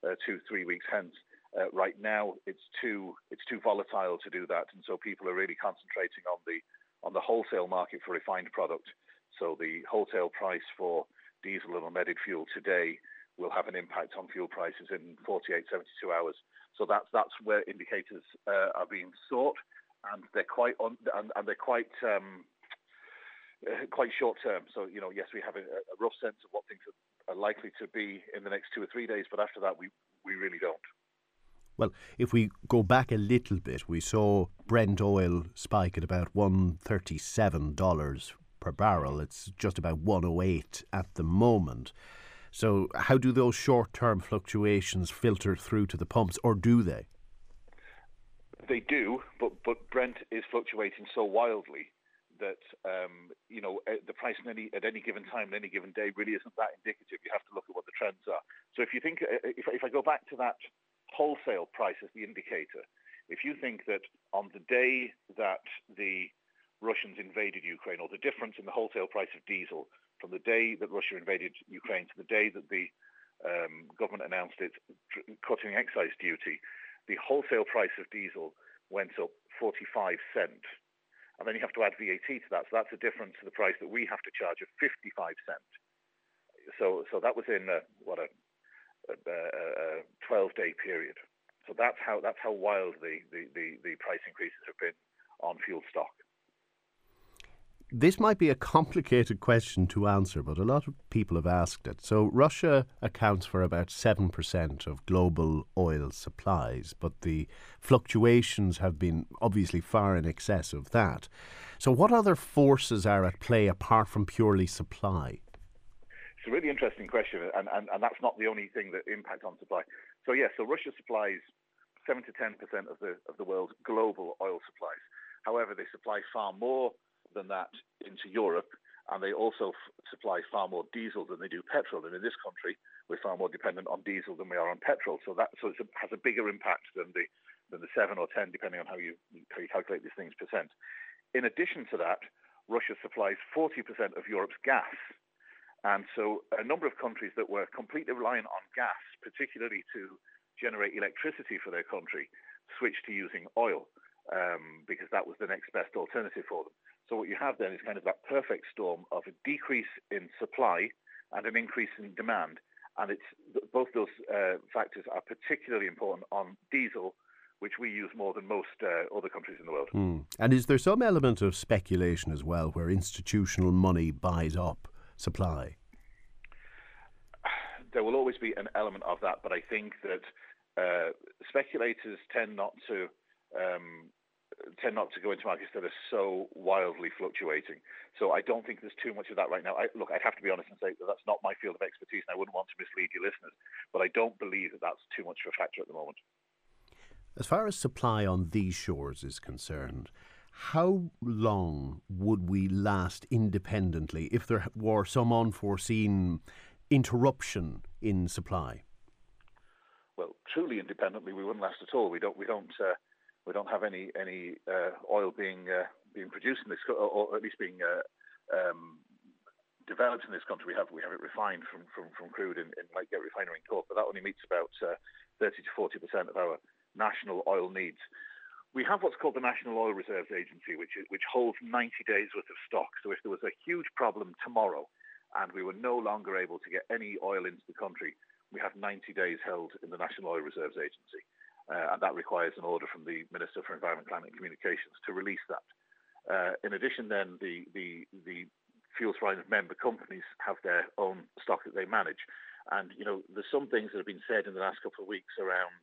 uh, two, three weeks hence. Uh, right now, it's too it's too volatile to do that, and so people are really concentrating on the on the wholesale market for refined product. So the wholesale price for diesel and unleaded fuel today will have an impact on fuel prices in 48, 72 hours. So that's that's where indicators uh, are being sought, and they're quite on, and, and they're quite um, uh, quite short term. So you know, yes, we have a, a rough sense of what things are, are likely to be in the next two or three days, but after that, we we really don't. Well, if we go back a little bit, we saw Brent oil spike at about one thirty-seven dollars per barrel. It's just about 108 at the moment. So, how do those short term fluctuations filter through to the pumps, or do they? They do, but, but Brent is fluctuating so wildly that um, you know eh, the price any, at any given time, at any given day, really isn't that indicative. You have to look at what the trends are. So if you think, eh, eh, if, if I go back to that wholesale price as the indicator, if you think that on the day that the Russians invaded Ukraine, or the difference in the wholesale price of diesel from the day that Russia invaded Ukraine to the day that the um, government announced it cutting excise duty, the wholesale price of diesel went up 45 cent. And then you have to add VAT to that. So that's a difference to the price that we have to charge of 55 cent. So, so that was in a, what a, a, a 12-day period. So that's how that's how wild the, the, the, the price increases have been on fuel stock this might be a *laughs* complicated question to answer, but a lot of people have asked it. So, Russia accounts for about 7% of global oil supplies, but the fluctuations have been obviously far in excess of that. So, what other forces are at play apart from purely supply? It's a really interesting question, and, and, and that's not the only thing that impacts on supply. So, yes, so Russia supplies 7 to 10% of the, of the world's global oil supplies. However, they supply far more than that into Europe, and they also f- supply far more diesel than they do petrol. And in this country, we're far more dependent on diesel than we are on petrol. So that so it has a bigger impact than the than the seven or ten, depending on how you how you calculate these things percent. In addition to that, Russia supplies 40% of Europe's gas. And so a number of countries that were completely reliant on gas, particularly to generate electricity for their country, switched to using oil um, because that was the next best alternative for them. So what you have then is kind of that perfect storm of a decrease in supply and an increase in demand. And it's both those uh, factors are particularly important on diesel, which we use more than most uh, other countries in the world. Mm. And is there some element of speculation as well, where institutional money buys up supply? There will always be an element of that, but I think that uh, speculators tend not to um, tend not to go into markets that are so wildly fluctuating. So I don't think there's too much of that right now. I, look, I'd have to be honest and say that that's not my field of expertise, and I wouldn't want to mislead your listeners. But I don't believe that that's too much of a factor at the moment. As far as supply on these shores is concerned, how long would we last independently if there were some unforeseen interruption in supply? Well, truly independently, we wouldn't last at all. We don't. We don't. Uh, we don't have any any uh, oil being uh, being produced in this, or at least being uh, um, developed in this country. We have we have it refined from from, from crude in, in Whitegate Refinery in Cork, but that only meets about uh, 30 to 40 percent of our national oil needs. We have what's called the National Oil Reserves Agency, which is, which holds 90 days worth of stock. So if there was a huge problem tomorrow, and we were no longer able to get any oil into the country, we have 90 days held in the National Oil Reserves Agency uh, and that requires an order from the Minister for Environment, Climate and Communications to release that. Uh, in addition, then the the the fuel supply member companies have their own stock that they manage, and you know there's some things that have been said in the last couple of weeks around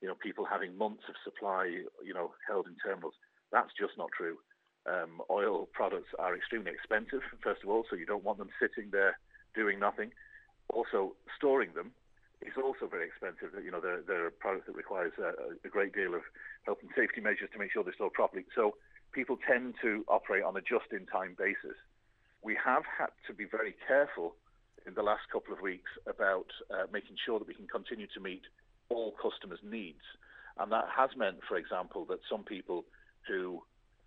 you know people having months of supply you know held in terminals. That's just not true. Um, oil products are extremely expensive, *laughs* first of all, so you don't want them sitting there doing nothing. Also, storing them is also very expensive. You know, they're, they're a product that requires a, a, great deal of health and safety measures to make sure they're stored properly. So people tend to operate on a just-in-time basis. We have had to be very careful in the last couple of weeks about uh, making sure that we can continue to meet all customers' needs. And that has meant, for example, that some people who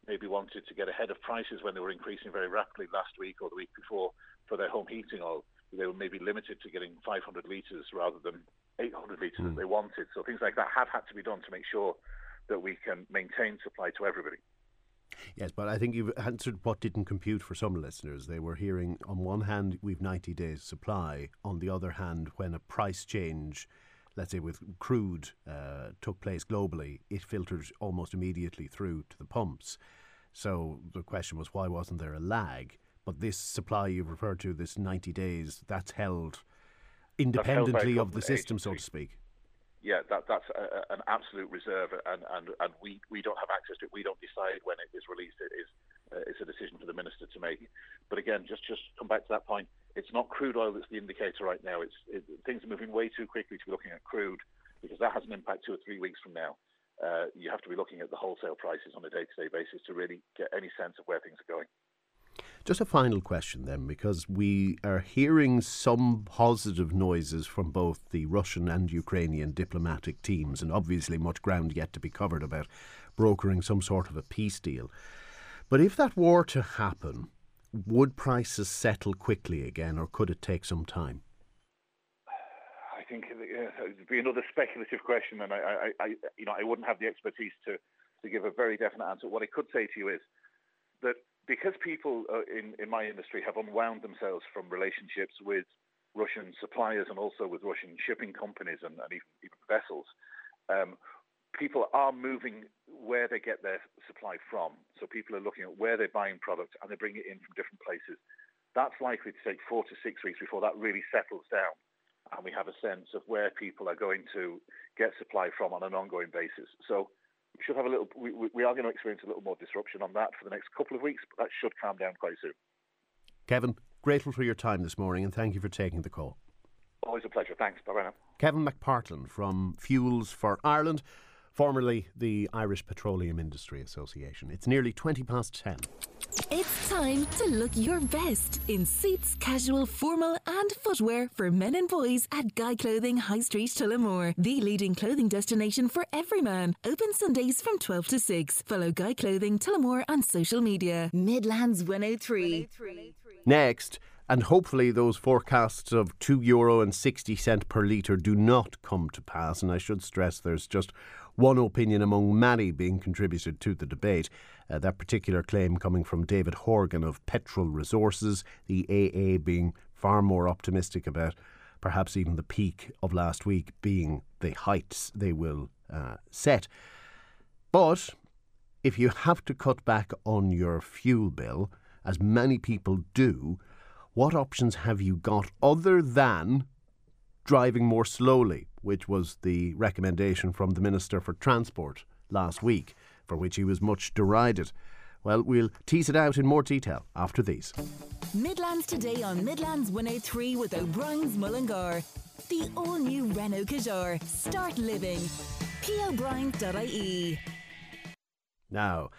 maybe wanted to get ahead of prices when they were increasing very rapidly last week or the week before for their home heating oil they were maybe limited to getting 500 litres rather than 800 litres mm. that they wanted. So things like that have had to be done to make sure that we can maintain supply to everybody. Yes, but I think you've answered what didn't compute for some listeners. They were hearing, on one hand, we've 90 days supply. On the other hand, when a price change, let's say with crude, uh, took place globally, it filtered almost immediately through to the pumps. So the question was, why wasn't there a lag? But this supply you've referred to, this 90 days, that's held independently that's held of the system, agency. so to speak. Yeah, that, that's a, an absolute reserve, and, and, and we, we don't have access to it. We don't decide when it is released. It is uh, it's a decision for the minister to make. But again, just just come back to that point. It's not crude oil that's the indicator right now. It's it, things are moving way too quickly to be looking at crude because that has an impact two or three weeks from now. Uh, you have to be looking at the wholesale prices on a day-to-day basis to really get any sense of where things are going. Just a final question then, because we are hearing some positive noises from both the Russian and Ukrainian diplomatic teams, and obviously much ground yet to be covered about brokering some sort of a peace deal. But if that were to happen, would prices settle quickly again, or could it take some time? I think uh, it would be another speculative question, and I, I, I, you know, I wouldn't have the expertise to, to give a very definite answer. What I could say to you is that because people uh, in, in my industry have unwound themselves from relationships with Russian suppliers and also with Russian shipping companies and, and even, even, vessels, um, people are moving where they get their supply from. So people are looking at where they're buying product and they bring it in from different places. That's likely to take four to six weeks before that really settles down and we have a sense of where people are going to get supply from on an ongoing basis. So should have a little, we, we are going to experience a little more disruption on that for the next couple of weeks, but that should calm down quite soon. Kevin, grateful for your time this morning and thank you for taking the call. Always a pleasure. Thanks. Bye bye now. Kevin McPartlin from Fuels for Ireland formerly the Irish Petroleum Industry Association. It's nearly 20 past 10. It's time to look your best in suits, casual, formal, and footwear for men and boys at Guy Clothing High Street, Tullamore, the leading clothing destination for every man. Open Sundays from 12 to 6. Follow Guy Clothing Tullamore on social media. Midlands 103. Next, and hopefully those forecasts of two euro and sixty cent per litre do not come to pass. And I should stress there's just one opinion among many being contributed to the debate. Uh, that particular claim coming from David Horgan of Petrel Resources, the AA being far more optimistic about perhaps even the peak of last week being the heights they will uh, set. But if you have to cut back on your fuel bill, as many people do, what options have you got other than driving more slowly, which was the recommendation from the Minister for Transport last week, for which he was much derided. Well, we'll tease it out in more detail after these. Midlands today on Midlands 103 with O'Brien's Mullingar. The all new Renault Kadjar. Start living. PO'Brien.ie. Now,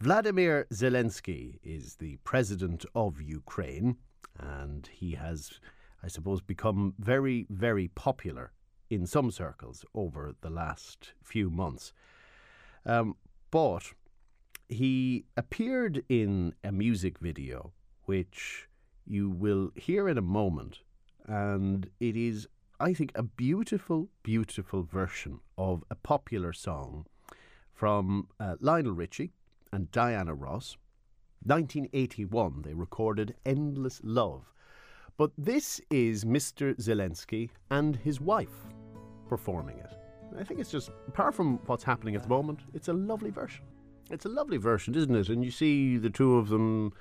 Vladimir Zelensky is the president of Ukraine, and he has I suppose, become very, very popular in some circles over the last few months. Um, but he appeared in a music video, which you will hear in a moment, and it is, I think, a beautiful, beautiful version of a popular song from uh, Lionel Richie and Diana Ross. 1981, they recorded Endless Love. But this is Mr. Zelensky and his wife performing it. I think it's just, apart from what's happening at the moment, it's a lovely version. It's a lovely version, isn't it? And you see the two of them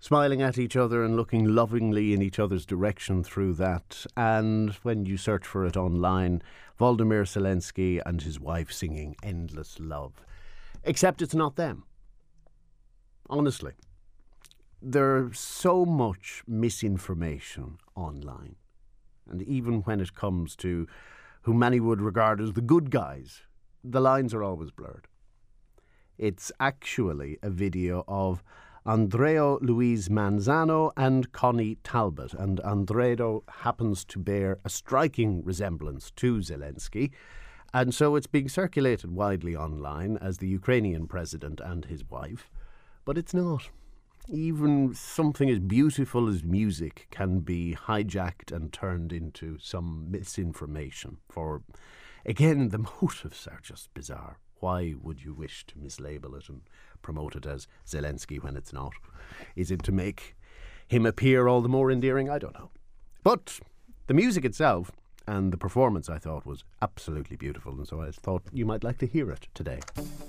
smiling at each other and looking lovingly in each other's direction through that. And when you search for it online, Volodymyr Zelensky and his wife singing Endless Love. Except it's not them. Honestly there's so much misinformation online. And even when it comes to who many would regard as the good guys, the lines are always blurred. It's actually a video of Andrea Luiz Manzano and Connie Talbot, and Andrea happens to bear a striking resemblance to Zelensky, and so it's being circulated widely online as the Ukrainian president and his wife, but it's not even something as beautiful as music can be hijacked and turned into some misinformation. For, again, the *laughs* motives are just bizarre. Why would you wish to mislabel it and promote it as Zelensky when it's not? Is it to make him appear all the more endearing? I don't know. But the music itself and the performance I thought was absolutely beautiful, and so I thought you might like to hear it today.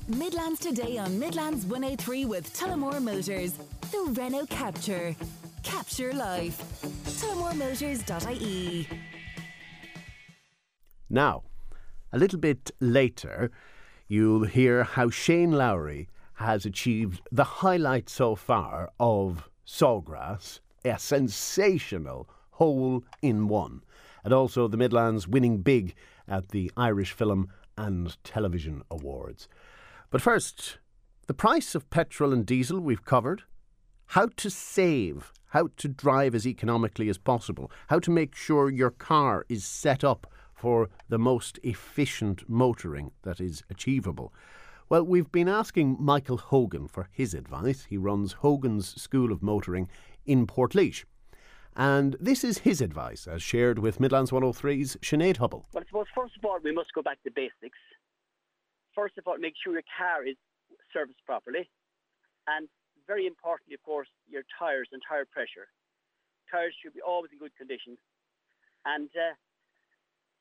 Midlands today on Midlands 103 with Tullamore Motors, the Renault Captur. Capture life. TullamoreMotors.ie. Now, a little bit later, you'll hear how Shane Lowry has achieved the highlight so far of Sawgrass, a sensational hole in one and also the Midlands winning big at the Irish Film and Television Awards. But first, the price of petrol and diesel we've covered, how to save, how to drive as economically as possible, how to make sure your car is set up for the most efficient motoring that is achievable. Well, we've been asking Michael Hogan for his advice. He runs Hogan's School of Motoring in Portlaoise. And this is his advice, as shared with Midlands 103's Sinead Hubble. Well, I suppose, first of all, we must go back to basics. First of all, make sure your car is serviced properly. And very importantly, of course, your tyres and tyre pressure. Tyres should be always in good condition. And uh,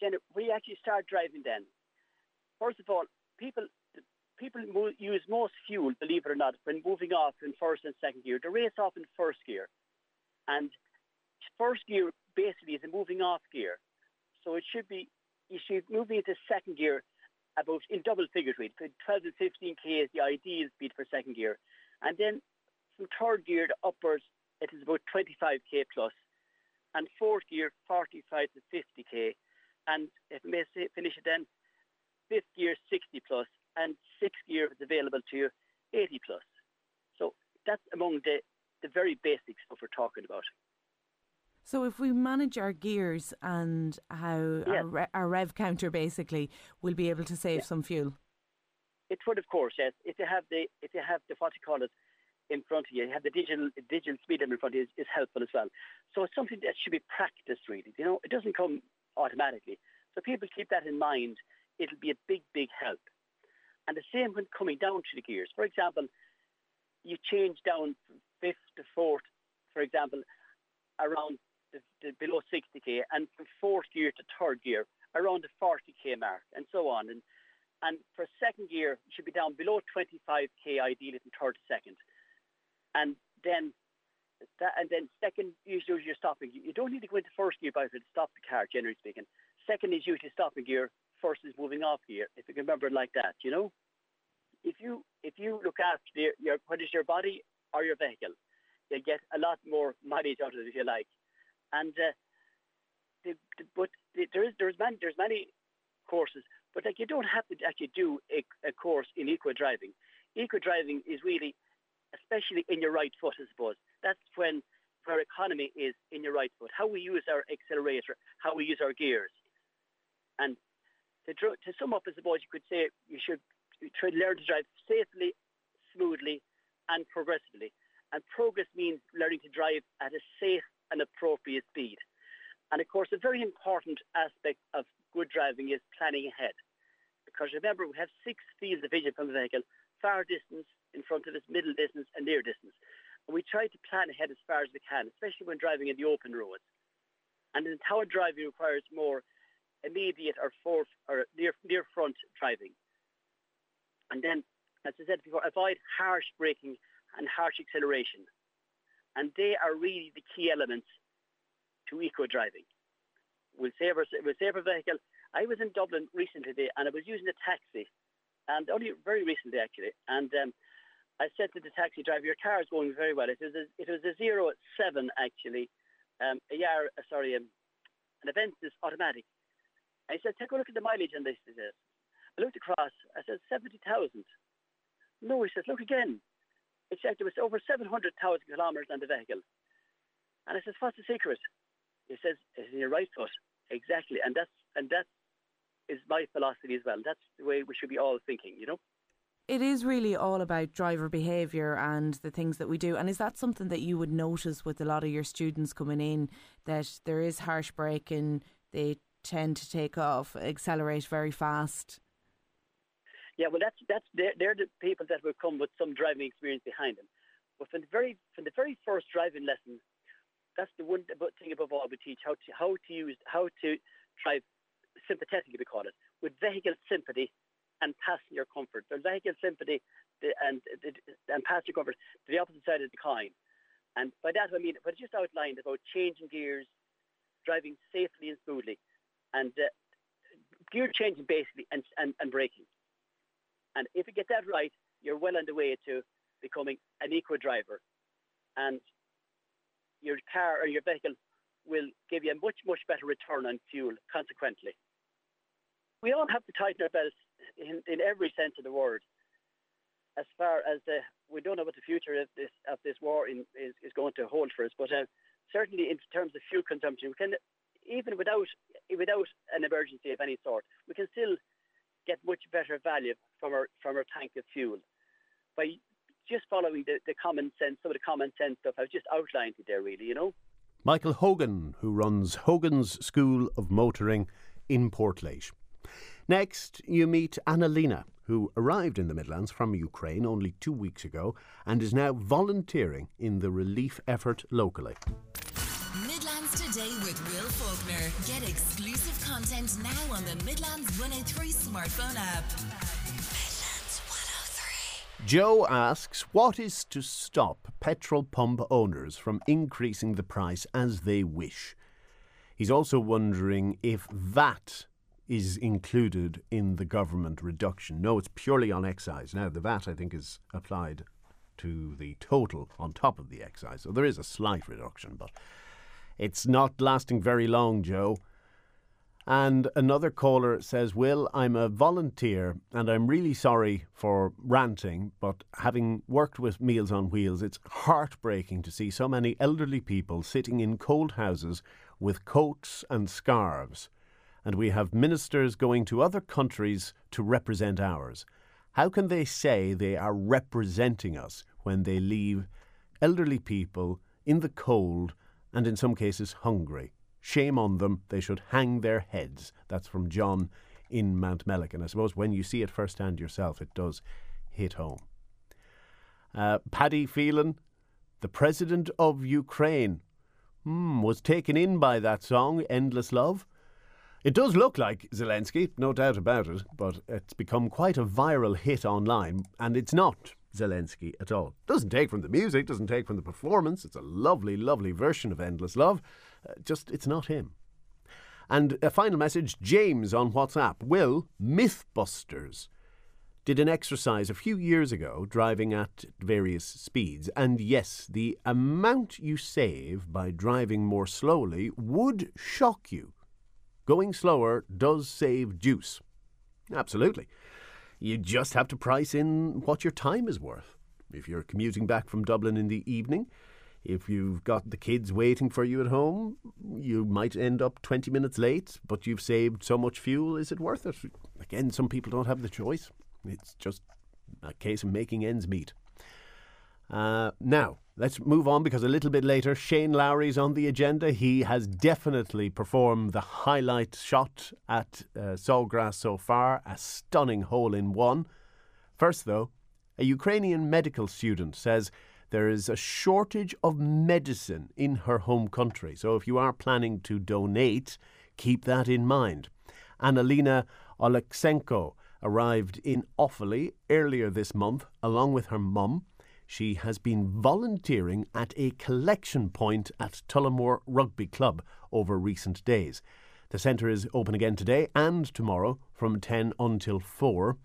Jenna, we actually start driving then. First of all, people people use most fuel, believe it or not, when moving off in first and second gear. They race off in first gear, and first gear basically is a moving off gear. So it should be you should move into second gear about in double figures rate. 12 to 15 k is the ideal speed for second gear, and then from third gear to upwards it is about 25 k plus, and fourth gear 45 to 50 k, and if I may say, finish it then, fifth gear 60 plus, and sixth gear is available to you 80 plus. So that's among the the very basic stuff we're talking about. So if we manage our gears and how Yes. our, re- our rev counter basically, we'll be able to save some fuel. It would, of course, yes. If you have the if you have the what you call it in front of you, you have the digital digital speed limit in front of you is, is helpful as well. So it's something that should be practiced really. You know, it doesn't come automatically. So people keep that in mind. It'll be a big, big help. And the same when coming down to the gears. For example, you change down from fifth to fourth, for example, around below 60k, and from fourth gear to third gear around the 40k mark, and so on. And and for second you should be down below 25k ideally from third second. And then that, and then second usually you're stopping. You don't need to go into first gear by to stop the car, generally speaking. Second is usually stopping gear. First is moving off gear. If you can remember it like that, you know. If you if you look after the, your what is your body or your vehicle, you'll get a lot more mileage out of it if you like. And uh, the, the, but the, there is there's many there's many courses, but like you don't have to actually do a, a course in eco driving. Eco driving is really, especially in your right foot, I suppose. That's when our economy is in your right foot. How we use our accelerator, how we use our gears, and to, to sum up, I suppose you could say you should try to learn to drive safely, smoothly, and progressively. And progress means learning to drive at a safe and appropriate speed. And of course, a very important aspect of good driving is planning ahead. Because remember, we have six fields of vision from the vehicle far distance, in front of us, middle distance, and near distance. And we try to plan ahead as far as we can, especially when driving in the open roads. And in tower driving requires more immediate or forth or near near front driving. And then, as I said before, avoid harsh braking and harsh acceleration. And they are really the key elements to eco driving. We'll save our, we'll save our vehicle. I was in Dublin recently today and I was using a taxi, and only very recently actually. And um, I said to the taxi driver, "Your car is going very well." It was a, it was a actually, um, a year uh, sorry, um, an is automatic. I said, "Take a look at the mileage on this." He says. I looked across. I said, seventy thousand. No, he says, look again. It said It was over seven hundred thousand kilometres on the vehicle. And I says, what's the secret? He says, it's in your right foot. Exactly. And that's and that is my philosophy as well. That's the way we should be all thinking, you know? It is really all about driver behaviour and the things that we do. And is that something that you would notice with a lot of your students coming in that there is harsh braking, they tend to take off, accelerate very fast? Yeah, well, that's that's they're, they're the people that will come with some driving experience behind them. But from the very from the very first driving lesson, that's the one thing above all we teach how to how to use how to drive sympathetically we call it with vehicle sympathy and passenger comfort. So vehicle sympathy and and passenger comfort to the opposite side of the coin. And by that I mean I just outlined about changing gears, driving safely and smoothly, and uh, gear changing basically and, and, and braking. And if you get that right, you're well on the way to becoming an eco driver. And your car or your vehicle will give you a much, much better return on fuel consequently. We all have to tighten our belts in, in every sense of the word. As far as the, we don't know what the future of this of this war in, is, is going to hold for us, but uh, certainly in terms of fuel consumption, we can even without without an emergency of any sort, we can still get much better value from our from our tank of fuel by just following the, the common sense, some of the common sense stuff I've just outlined it there. Really, you know. Michael Hogan, who runs Hogan's School of Motoring in Portlaoise. Next, you meet Annalena, who arrived in the Midlands from Ukraine only two weeks ago and is now volunteering in the relief effort locally. Midlands Today with Will Faughnan. Get exclusive content now on the Midlands 103 smartphone app. Joe asks, what is to stop petrol pump owners from increasing the price as they wish? He's also wondering if VAT is included in the government reduction. No, it's purely on excise. Now, the VAT, I think, is applied to the total on top of the excise. So there is a slight reduction, but it's not lasting very long, Joe. And another caller says, Will, I'm a volunteer and I'm really sorry for ranting, but having worked with Meals on Wheels, it's heartbreaking to see so many elderly people sitting in cold houses with coats and scarves. And we have ministers going to other countries to represent ours. How can they say they are representing us when they leave elderly people in the cold and in some cases hungry? Shame on them. They should hang their heads. That's from John in Mount Mellick. And I suppose when you see it firsthand yourself, it does hit home. Uh, Paddy Phelan, the president of Ukraine, hmm, was taken in by that song, Endless Love. It does look like Zelensky, no doubt about it, but it's become quite a viral hit online, and it's not Zelensky at all. Doesn't take from the music, doesn't take from the performance. It's a lovely, lovely version of Endless Love. Just, it's not him. And a final message James on WhatsApp. Will Mythbusters did an exercise a few years ago driving at various speeds. And yes, the amount you save by driving more slowly would shock you. Going slower does save juice. Absolutely. You just have to price in what your time is worth. If you're commuting back from Dublin in the evening, if you've got the kids waiting for you at home, you might end up 20 minutes late, but you've saved so much fuel. Is it worth it? Again, some people don't have the choice. It's just a case of making ends meet. Uh, now, let's move on because a little bit later, Shane Lowry's on the agenda. He has definitely performed the highlight shot at uh, Sawgrass so far, a stunning hole in one. First, though, a Ukrainian medical student says there is a shortage of medicine in her home country. So if you are planning to donate, keep that in mind. Annalena Oleksenko arrived in Offaly earlier this month along with her mum. She has been volunteering at a collection point at Tullamore Rugby Club over recent days. The centre is open again today and tomorrow from 10 until 4.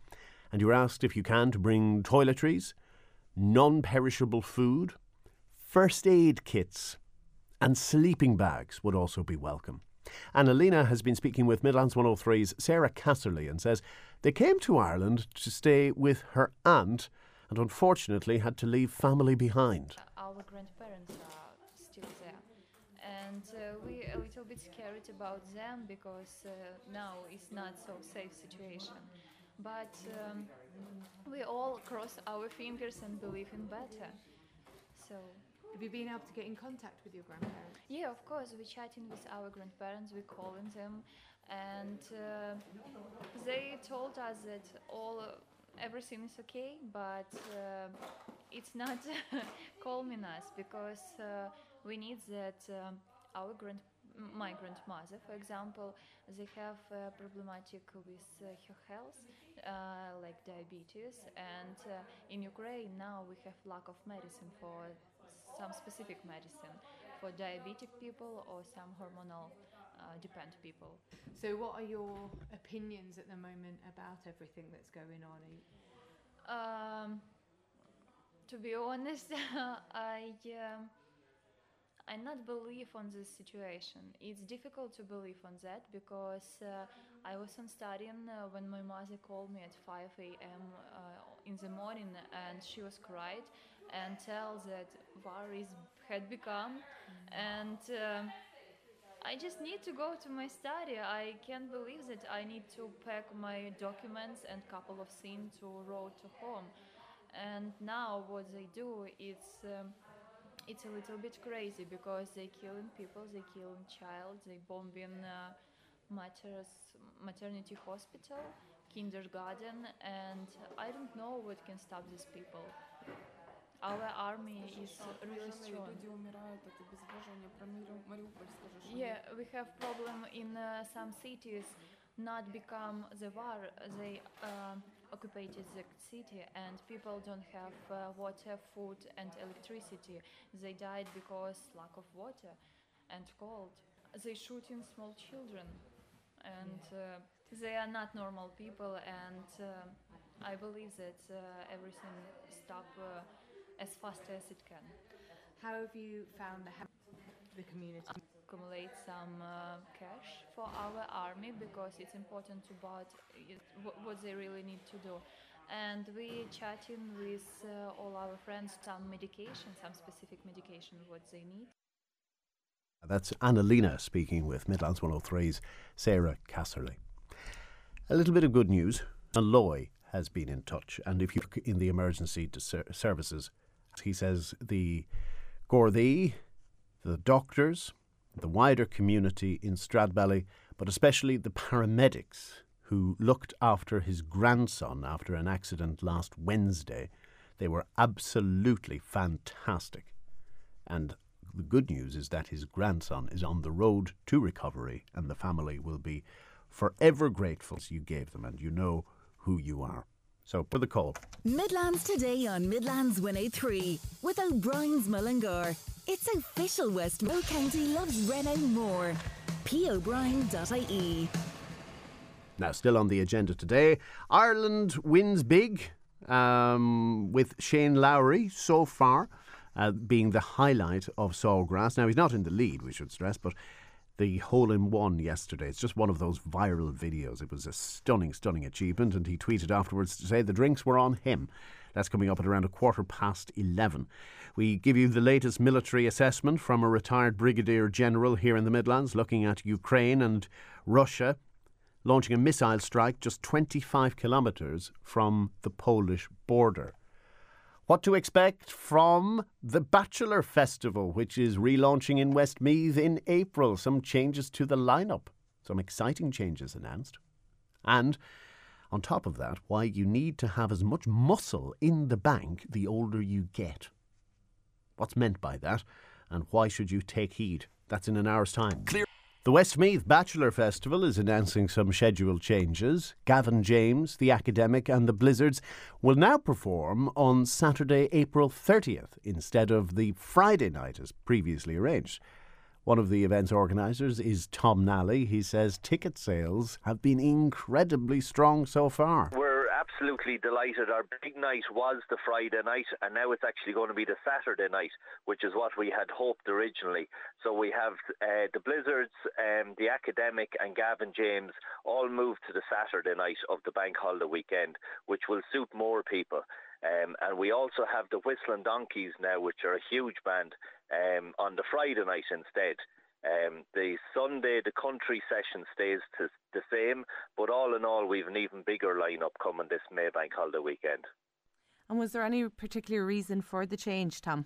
And you're asked if you can to bring toiletries, non perishable food, first aid kits, and sleeping bags would also be welcome. Annalena has been speaking with Midlands 103's Sarah Casserly and says they came to Ireland to stay with her aunt and unfortunately had to leave family behind. Our grandparents are still there. And uh, we a little bit scared about them because uh, now it's not so safe situation. But um, we all cross our fingers and believe in better. So Have you been able to get in contact with your grandparents? yeah, of course, we're chatting with our grandparents, we're calling them, and uh, they told us that all everything is okay, but uh, it's not *laughs* calming us because uh, we need that um, our grand my grandmother, for example, they have uh, problematic with uh, her health, uh, like diabetes, and uh, in Ukraine now we have lack of medicine for some specific medicine for diabetic people or some hormonal uh, depend people. So, what are your opinions at the moment about everything that's going on? Um, to be honest, *laughs* I um, I not believe on this situation. It's difficult to believe on that because uh, I was on studying uh, when my mother called me at 5 a.m. Uh, in the morning and she was cried and tell that war is had become and. Um, I just need to go to my study. I can't believe that I need to pack my documents and couple of things to road to home. And now what they do, it's um, it's a little bit crazy because they're killing people, they're killing child, they're bombing uh, maternity hospital, kindergarten, and I don't know what can stop these people. Our army is really strong. Yeah, we have problem in uh, some cities not become the war. They uh, occupied the city and people don't have uh, water, food, and electricity. They died because lack of water and cold. They shooting small children, and uh, they are not normal people. And uh, I believe that uh, everything stop uh, as fast as it can. How have you found the the community? Accumulate some uh, cash for our army because it's important to buy it, what they really need to do. And we chatting with uh, all our friends some medication, some specific medication what they need. That's Annalena speaking with Midlands 103's Sarah Casserly. A little bit of good news. Malloy has been in touch, and if you look in the emergency services, he says the Gardaí, the doctors, the wider community in Stradbally, but especially the paramedics who looked after his grandson after an accident last Wednesday, they were absolutely fantastic. And the good news is that his grandson is on the road to recovery, and the family will be forever grateful you gave them, and you know who you are. So, for the call. Midlands today on Midlands 103 with O'Brien's Mullingar. It's official Westmoor County loves Renault more. pobrien.ie. Now, still on the agenda today, Ireland wins big um, with Shane Lowry so far uh, being the highlight of Sawgrass. Now, he's not in the lead, we should stress, but the hole in one yesterday, it's just one of those viral videos. It was a stunning, stunning achievement, and he tweeted afterwards to say the drinks were on him. That's coming up at around a quarter past 11. We give you the latest military assessment from a retired brigadier general here in the Midlands looking at Ukraine and Russia launching a missile strike just 25 kilometres from the Polish border. What to expect from the Bachelor Festival, which is relaunching in Westmeath in April. Some changes to the lineup, some exciting changes announced. And on top of that, why you need to have as much muscle in the bank the older you get. What's meant by that, and why should you take heed? That's in an hour's time. Clear. The Westmeath Bachelor Festival is announcing some schedule changes. Gavin James, the academic, and the Blizzards will now perform on Saturday, April 30th, instead of the Friday night as previously arranged. One of the event's organisers is Tom Nally. He says ticket sales have been incredibly strong so far. We're absolutely delighted. Our big night was the Friday night, and now it's actually going to be the Saturday night, which is what we had hoped originally. So we have uh, the Blizzards, um, the Academic, and Gavin James all moved to the Saturday night of the bank holiday weekend, which will suit more people. Um, and we also have the Whistling Donkeys now, which are a huge band, um, on the Friday night instead. Um, the Sunday, the country session stays to the same, but all in all, we've an even bigger lineup coming this Maybank holiday weekend. And was there any particular reason for the change, Tom?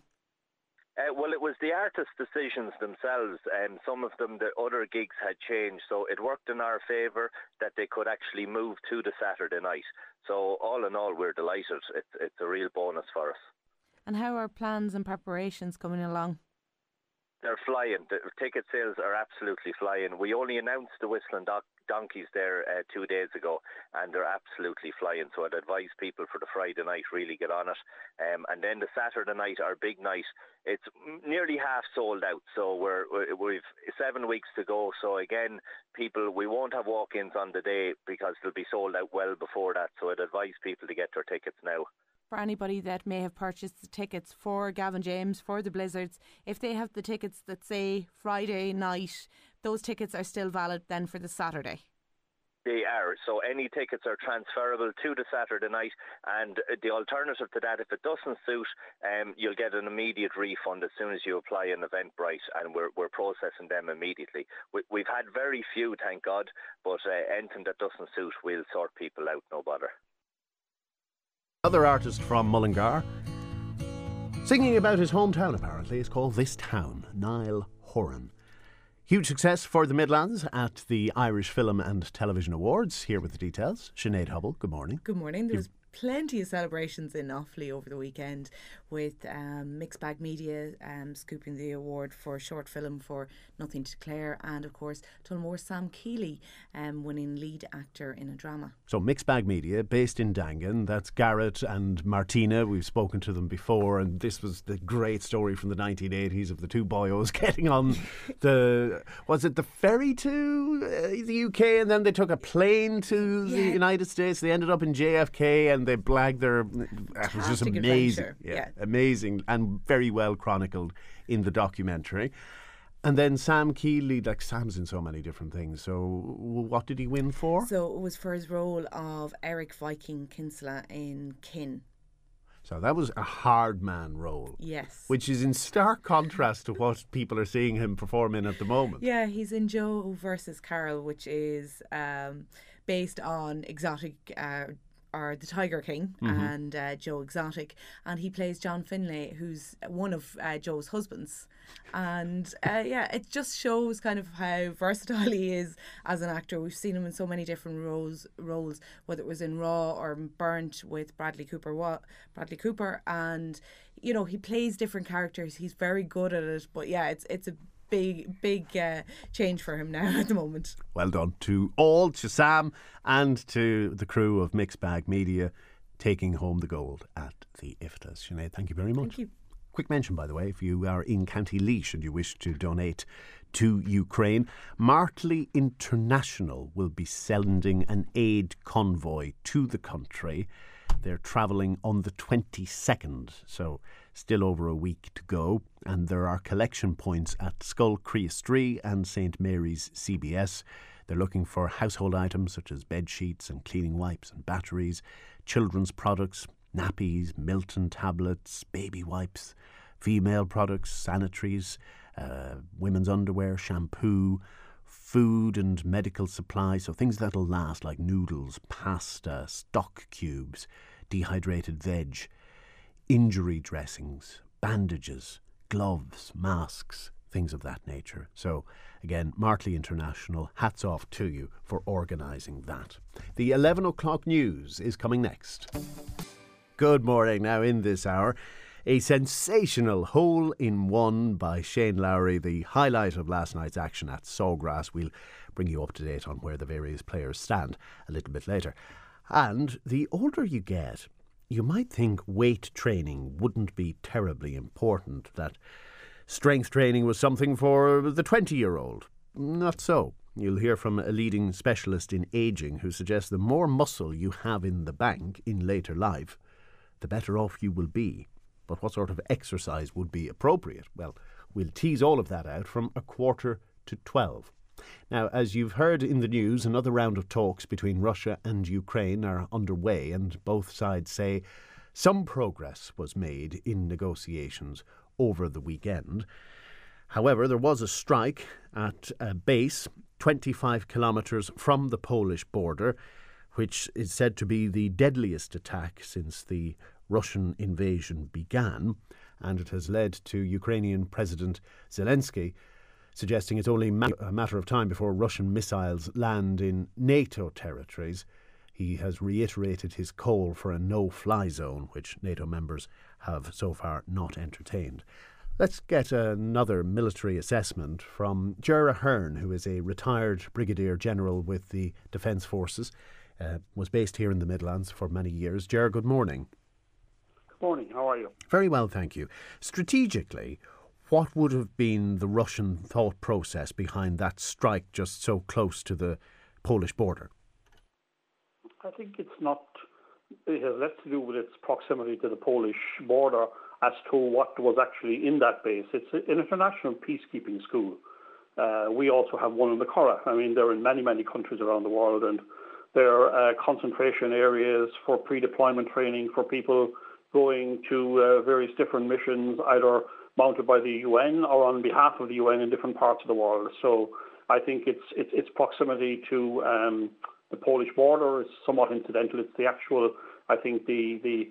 Uh, well, it was the artists' decisions themselves. Um, some of them, the other gigs had changed, so it worked in our favour that they could actually move to the Saturday night. So, all in all, we're delighted. It's, it's a real bonus for us. And how are plans and preparations coming along? They're flying. The ticket sales are absolutely flying. We only announced the Whistling Don- Donkeys there uh, two days ago, and they're absolutely flying. So I'd advise people for the Friday night really get on it. Um, and then the Saturday night, our big night, it's nearly half sold out. So we're we've seven weeks to go. So again, people, we won't have walk-ins on the day because they'll be sold out well before that. So I'd advise people to get their tickets now for anybody that may have purchased the tickets for Gavin James for the Blizzards, if they have the tickets that say Friday night, those tickets are still valid then for the Saturday. They are. So any tickets are transferable to the Saturday night. And the alternative to that, if it doesn't suit, um, you'll get an immediate refund as soon as you apply an Eventbrite, and we're, we're processing them immediately. We, have had very few, thank God, but uh, anything that doesn't suit, we'll sort people out, no bother. Another artist from Mullingar, singing about his hometown apparently, is called This Town, Niall Horan. Huge success for the Midlands at the Irish Film and Television Awards. Here with the details, Sinead Hubble, good morning. Good morning. There was plenty of celebrations in Offaly over the weekend with um, Mixed Bag Media um, scooping the award for short film for Nothing to Declare, and of course Tullamore Sam Keeley um, winning lead actor in a drama. So Mixed Bag Media, based in Daingean, that's Garrett and Martina. We've spoken to them before, and this was the great story from the 1980s of the two boyos *laughs* getting on the was it the ferry to uh, the UK, and then they took a plane to the United States. They ended up in JFK, and they blagged their. It was just amazing, yeah, yeah. amazing, and very well chronicled in the documentary. And then Sam Keeley, like Sam's in so many different things. So, what did he win for? So it was for his role of Eric Viking Kinsella in Kin. So that was a hard man role. Yes. Which is in stark contrast to what people are seeing him perform in at the moment. Yeah, he's in Joe versus Carole, which is um, based on Exotic uh, or the Tiger King Mhm. and uh, Joe Exotic, and he plays John Finlay, who's one of uh, Joe's husbands. And uh, yeah, it just shows kind of how *laughs* versatile he is as an actor. We've seen him in so many different roles, roles whether it was in Raw or Burnt with Bradley Cooper. What Bradley Cooper, and you know he plays different characters. He's very good at it. But yeah, it's it's a big big uh, change for him now *laughs* at the moment. Well done to all, to Sam and to the crew of Mixed Bag Media taking home the gold at the IFTAs. Sinead, thank you very much. Thank you. Quick mention, by the way, if you are in County Laois and you wish to donate to Ukraine, Martley International will be sending an aid convoy to the country. They're travelling on the 22nd, so still over a week to go. And there are collection points at Scoil Chríost Rí and St Mary's CBS. They're looking for household items such as bed sheets and cleaning wipes and batteries, children's products, nappies, Milton tablets, baby wipes, female products, sanitaries, uh, women's underwear, shampoo, food and medical supplies, so things that'll last like noodles, pasta, stock cubes, dehydrated veg, injury dressings, bandages, gloves, masks, things of that nature. So, again, Martley International, hats off to you for organising that. The 11 o'clock news is coming next. Good morning. Now, in this hour, a sensational hole in one by Shane Lowry, the highlight of last night's action at Sawgrass. We'll bring you up to date on where the various players stand a little bit later. And the older you get, you might think weight training wouldn't be terribly important, that strength training was something for the 20 year old. Not so. You'll hear from a leading specialist in ageing who suggests the more muscle you have in the bank in later life, the better off you will be. But what sort of exercise would be appropriate? Well, we'll tease all of that out from a quarter to 12. Now, as you've heard in the news, another round of talks between Russia and Ukraine are underway, and both sides say some progress was made in negotiations over the weekend. However, there was a strike at a base 25 kilometres from the Polish border, which is said to be the deadliest attack since the Russian invasion began, and it has led to Ukrainian President Zelensky suggesting it's only ma- a matter of time before Russian missiles land in NATO territories. He has reiterated his call for a no fly zone, which NATO members have so far not entertained. Let's get another military assessment from Ger Aherne, who is a retired Brigadier General with the Defence Forces, uh, was based here in the Midlands for many years. Jera, good morning. Good morning. How are you? Very well, thank you. Strategically, what would have been the Russian thought process behind that strike just so close to the Polish border? I think it's not. It has less to do with its proximity to the Polish border as to what was actually in that base. It's an international peacekeeping school. Uh, we also have one in the Curragh. I mean, they're in many, many countries around the world, and they're uh, concentration areas for pre-deployment training for people going to uh, various different missions, either mounted by the UN or on behalf of the UN in different parts of the world. So I think it's it's, it's proximity to um, the Polish border is somewhat incidental. It's the actual, I think, the the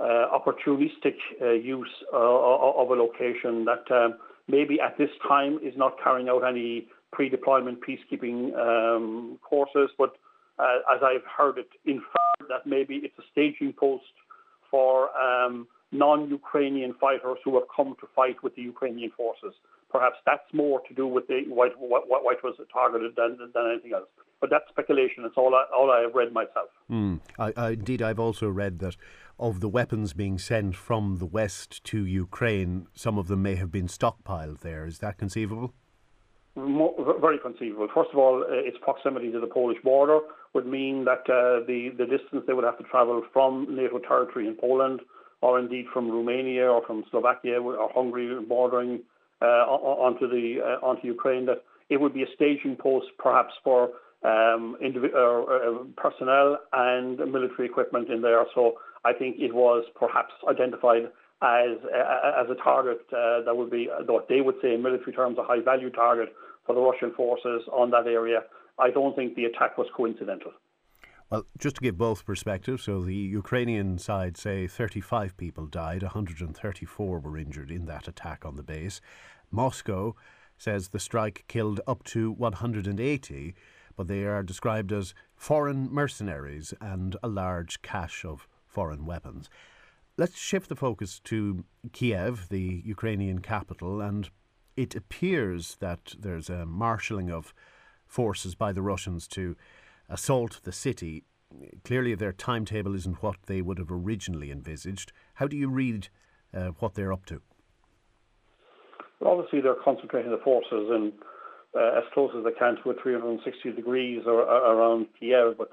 uh, opportunistic uh, use uh, of a location that um, maybe at this time is not carrying out any pre-deployment peacekeeping um, courses, but uh, as I've heard it inferred that maybe it's a staging post for um, non-Ukrainian fighters who have come to fight with the Ukrainian forces. Perhaps that's more to do with the White, what, White was targeted than, than anything else. But that's speculation. It's all I, all I have read myself. Mm. I, I, indeed, I've also read that of the weapons being sent from the West to Ukraine, some of them may have been stockpiled there. Is that conceivable? very conceivable. First of all, uh, its proximity to the Polish border would mean that uh, the, the distance they would have to travel from NATO territory in Poland, or indeed from Romania or from Slovakia or Hungary bordering uh, onto the uh, onto Ukraine, that it would be a staging post perhaps for um, indiv- uh, personnel and military equipment in there. So I think it was perhaps identified as as a target uh, that would be what they would say in military terms a high value target for the Russian forces on that area. I don't think the attack was coincidental. Well, just to give both perspectives, so the Ukrainian side say 35 people died, 134 were injured in that attack on the base. Moscow says the strike killed up to 180, but they are described as foreign mercenaries and a large cache of foreign weapons. Let's shift the focus to Kiev, the Ukrainian capital, and it appears that there's a marshalling of forces by the Russians to assault the city. Clearly, their timetable isn't what they would have originally envisaged. How do you read uh, what they're up to? Well, obviously, they're concentrating the forces in uh, as close as they can to a 360 degrees or, around Kiev. But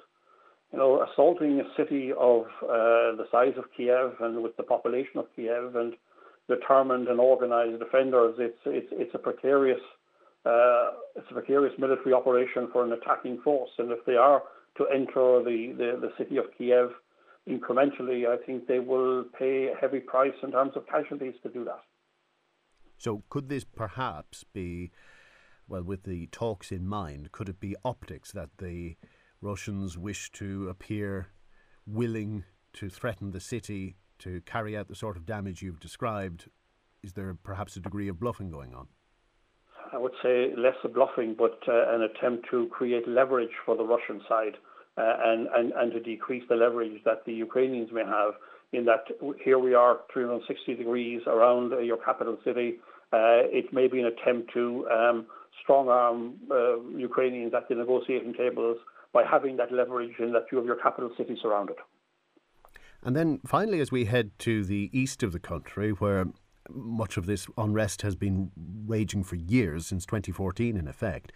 you know, assaulting a city of uh, the size of Kiev and with the population of Kiev and determined and organised defenders. It's it's it's a precarious uh, it's a precarious military operation for an attacking force, and if they are to enter the, the, the city of Kiev incrementally, I think they will pay a heavy price in terms of casualties to do that. So, could this perhaps be, well, with the talks in mind, could it be optics that the Russians wish to appear willing to threaten the city to carry out the sort of damage you've described, is there perhaps a degree of bluffing going on? I would say less a bluffing, but uh, an attempt to create leverage for the Russian side uh, and, to decrease the leverage that the Ukrainians may have. In that, here we are 360 degrees around your capital city. Uh, it may be an attempt to um, strong arm uh, Ukrainians at the negotiating tables by having that leverage in that you have your capital city surrounded. And then finally, as we head to the east of the country, where much of this unrest has been raging for years, since 2014 in effect,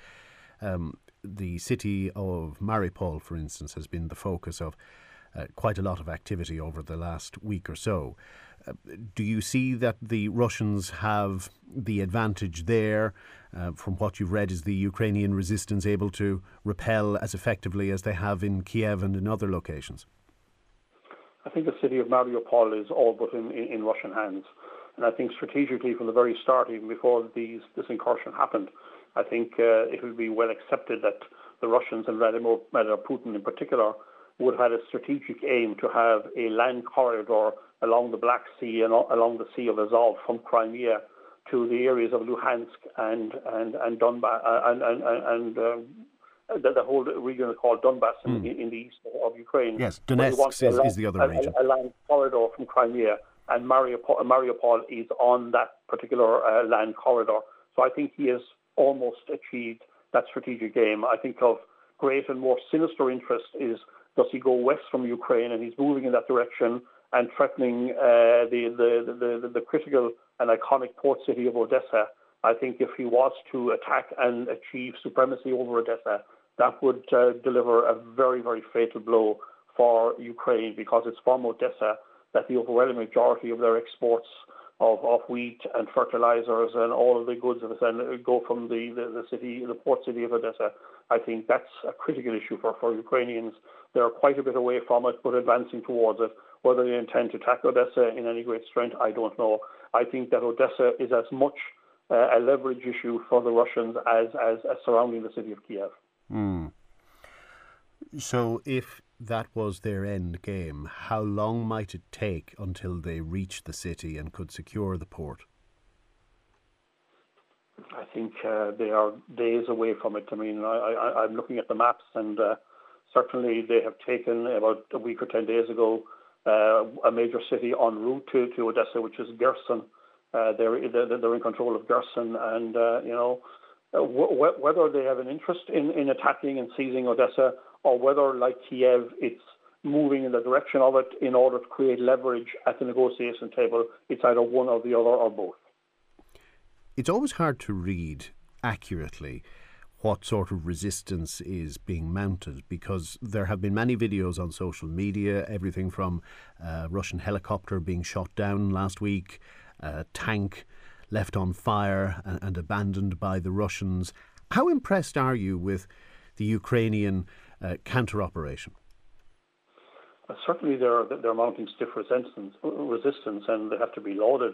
um, the city of Mariupol, for instance, has been the focus of uh, quite a lot of activity over the last week or so. Uh, do you see that the Russians have the advantage there? Uh, from what you've read, is the Ukrainian resistance able to repel as effectively as they have in Kiev and in other locations? I think the city of Mariupol is all but in, in, in Russian hands. And I think strategically, from the very start, even before these, this incursion happened, I think uh, it would be well accepted that the Russians and Vladimir, Vladimir Putin in particular would have had a strategic aim to have a land corridor along the Black Sea and along the Sea of Azov from Crimea to the areas of Luhansk and and and Donbass uh, and and, and, and um, the, the, whole region called Donbass mm. in, in, the east of Ukraine. Yes, Donetsk is, is, the other region. A, a, land corridor from Crimea, and Mariupol, Mariupol is on that particular uh, land corridor. So I think he has almost achieved that strategic aim. I think of great and more sinister interest is does he go west from Ukraine, and he's moving in that direction and threatening uh, the, the, the, the, critical and iconic port city of Odessa. I think if he was to attack and achieve supremacy over Odessa, that would uh, deliver a very, very fatal blow for Ukraine because it's from Odessa that the overwhelming majority of their exports of, of wheat and fertilizers and all of the goods of it go from the, the, the, city, the port city of Odessa. I think that's a critical issue for, for Ukrainians. They're quite a bit away from it, but advancing towards it. Whether they intend to attack Odessa in any great strength, I don't know. I think that Odessa is as much uh, a leverage issue for the Russians as, as, as surrounding the city of Kiev. Mm. So, if that was their end game, how long might it take until they reached the city and could secure the port? I think uh, they are days away from it. I mean, I, am looking at the maps, and uh, Certainly, they have taken about a week or 10 days ago uh, a major city en route to, to Odessa, which is Kherson. Uh, they're, they're in control of Kherson, and uh, you know w- whether they have an interest in, in attacking and seizing Odessa, or whether, like Kiev, it's moving in the direction of it in order to create leverage at the negotiation table. It's either one or the other or both. It's always hard to read accurately what sort of resistance is being mounted because there have been many videos on social media, everything from a Russian helicopter being shot down last week, a tank left on fire and, and abandoned by the Russians. How impressed are you with the Ukrainian uh, counter operation? Uh, certainly, they're, they're mounting stiff resistance, resistance, and they have to be lauded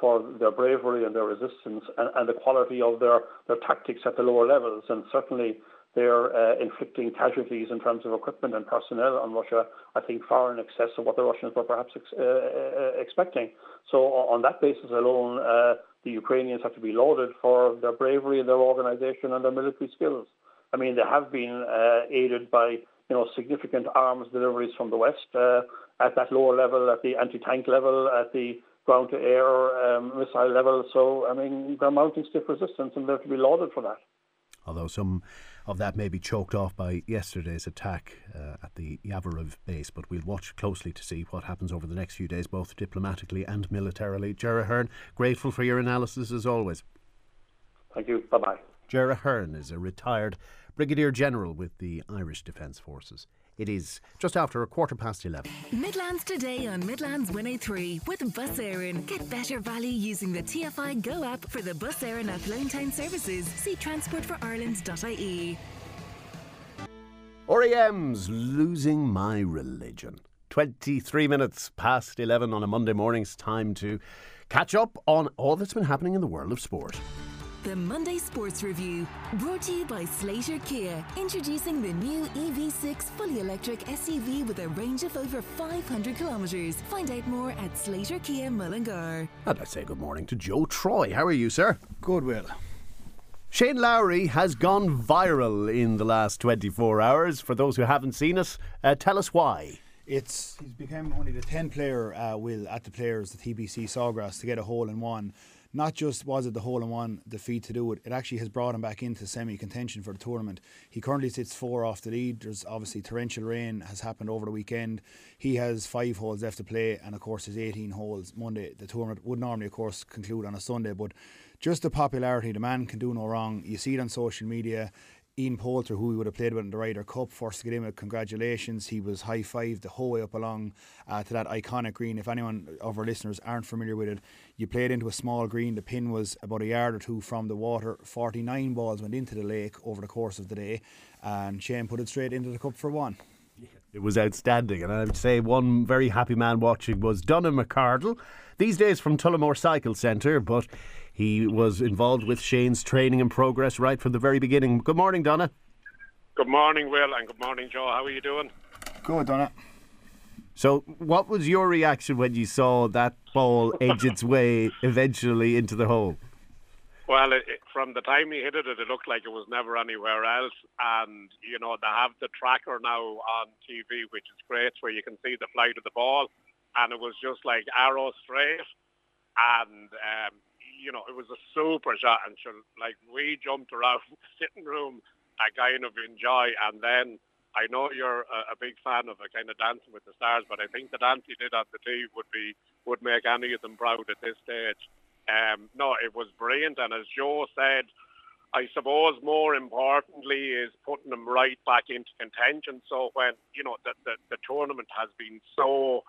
for their bravery and their resistance and, and, the quality of their, their tactics at the lower levels. And certainly they're uh, inflicting casualties in terms of equipment and personnel on Russia, I think far in excess of what the Russians were perhaps ex- uh, uh expecting. So on that basis alone, uh, the Ukrainians have to be lauded for their bravery and their organisation and their military skills. I mean, they have been uh, aided by you know significant arms deliveries from the West uh, at that lower level, at the anti-tank level, at the ground to air um, missile level. So, I mean, they're mounting stiff resistance and they're to be lauded for that. Although some of that may be choked off by yesterday's attack uh, at the Yavoriv base, but we'll watch closely to see what happens over the next few days, both diplomatically and militarily. Ger Aherne, grateful for your analysis as always. Thank you. Bye bye. Ger Aherne is a retired Brigadier General with the Irish Defence Forces. It is just after a quarter past 11. Midlands today on Midlands 103 with Bus Éireann. Get better value using the TFI Go app for the Bus Éireann Athlone town services. See transportforireland.ie. REM's Losing My Religion. 23 minutes past 11 on a Monday morning's time to catch up on all that's been happening in the world of sport. The Monday Sports Review, brought to you by Slater Kia, introducing the new EV6 fully electric SUV with a range of over 500 kilometres. Find out more at Slater Kia Mullingar. And I say good morning to Joe Troy. How are you, sir? Good, Will. Shane Lowry has gone viral in the last 24 hours. For those who haven't seen it, uh, tell us why. It's he's become only the 10th player, uh, Will, at the Players, the TPC Sawgrass, to get a hole in one not just was it the hole in one defeat to do it, it actually has brought him back into semi contention for the tournament. He currently sits four off the lead. There's obviously torrential rain has happened over the weekend. He has five holes left to play, and of course, his 18 holes Monday. The tournament would normally, of course, conclude on a Sunday, but just the popularity, the man can do no wrong. You see it on social media. Ian Poulter, who we would have played with in the Ryder Cup, first to get him a congratulations. He was high fived the whole way up along uh, to that iconic green. If anyone of our listeners aren't familiar with it, you played into a small green. The pin was about a yard or two from the water. 49 balls went into the lake over the course of the day, and Shane put it straight into the cup for one. It was outstanding, and I would say one very happy man watching was Donnan McCardle, these days from Tullamore Cycle Centre, but he was involved with Shane's training and progress right from the very beginning. Good morning, Donna. Good morning, Will, and good morning, Joe. How are you doing? Good, Donna. So, what was your reaction when you saw that ball *laughs* edge its way eventually into the hole? Well, it, it, from the time he hit it, it looked like it was never anywhere else. And, you know, they have the tracker now on TV, which is great, where you can see the flight of the ball. And it was just like arrow straight. And um, you know, it was a super shot, and sure, like we jumped around *laughs* the sitting room, a kind of enjoy, and then I know you're a, a big fan of a kind of Dancing with the Stars, but I think the dance he did on the tee would be would make any of them proud at this stage. Um, no, it was brilliant, and as Joe said, I suppose more importantly is putting them right back into contention. So when you know the the, the tournament has been so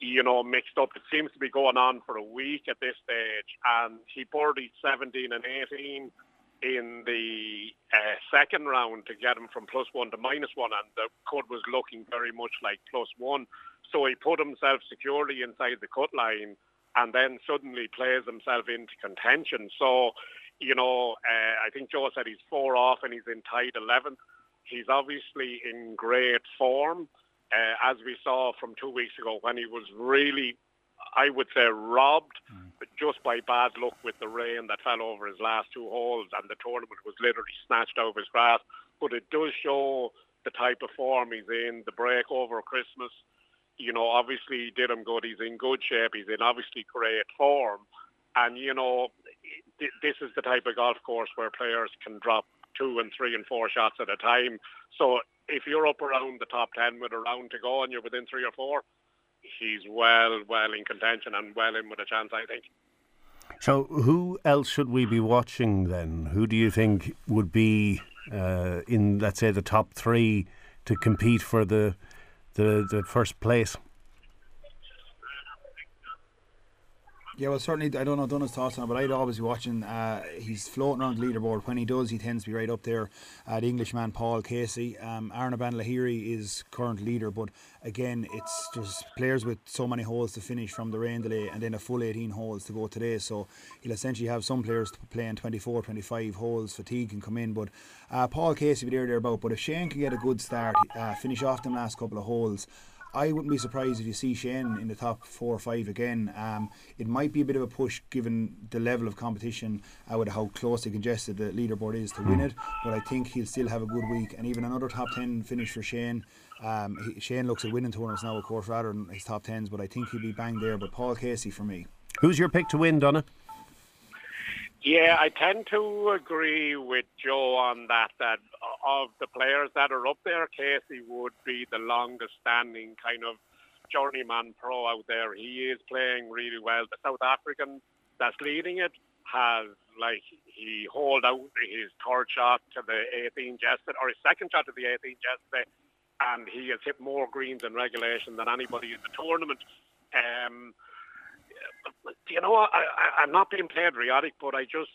you know, mixed up. It seems to be going on for a week at this stage, and he birdied 17 and 18 in the uh, second round to get him from plus one to minus one, and the cut was looking very much like plus one. So he put himself securely inside the cut line, and then suddenly plays himself into contention. So, you know, uh, I think Joe said he's four off and he's in tied 11th. He's obviously in great form uh, as we saw from two weeks ago when he was really, I would say, robbed mm. just by bad luck with the rain that fell over his last two holes and the tournament was literally snatched out of his grasp. But it does show the type of form he's in, the break over Christmas, you know, obviously he did him good. He's in good shape. He's in obviously great form. And, you know, this is the type of golf course where players can drop two and three and four shots at a time. So if you're up around the top 10 with a round to go and you're within three or four, he's well, well in contention and well in with a chance, I think. So, who else should we be watching then? Who do you think would be uh, in, let's say, the top three to compete for the the, the first place? Yeah, well, certainly, I don't know Donna's thoughts on it, but I'd always be watching. Uh, he's floating around the leaderboard. When he does, he tends to be right up there. Uh, the Englishman, Paul Casey. Um, Anirban Lahiri is current leader, but again, it's just players with so many holes to finish from the rain delay and then a full 18 holes to go today. So he'll essentially have some players playing 24, 25 holes. Fatigue can come in, but uh, Paul Casey will be there, there about. But if Shane can get a good start, uh, finish off them last couple of holes, I wouldn't be surprised if you see Shane in the top four or five again. Um, it might be a bit of a push given the level of competition uh, with how closely congested the leaderboard is to win it. But I think he'll still have a good week and even another top ten finish for Shane. Um, he, Shane looks at winning tournaments now, of course, rather than his top tens. But I think he'll be bang there. But Paul Casey for me. Who's your pick to win, Donna? Yeah, I tend to agree with Joe on that. That of the players that are up there, Casey would be the longest standing kind of journeyman pro out there. He is playing really well. The South African that's leading it has like he hauled out his third shot to the 18 yesterday, or his second shot to the 18 yesterday, and he has hit more greens in regulation than anybody in the tournament. Um, you know, I, I'm not being patriotic, but I just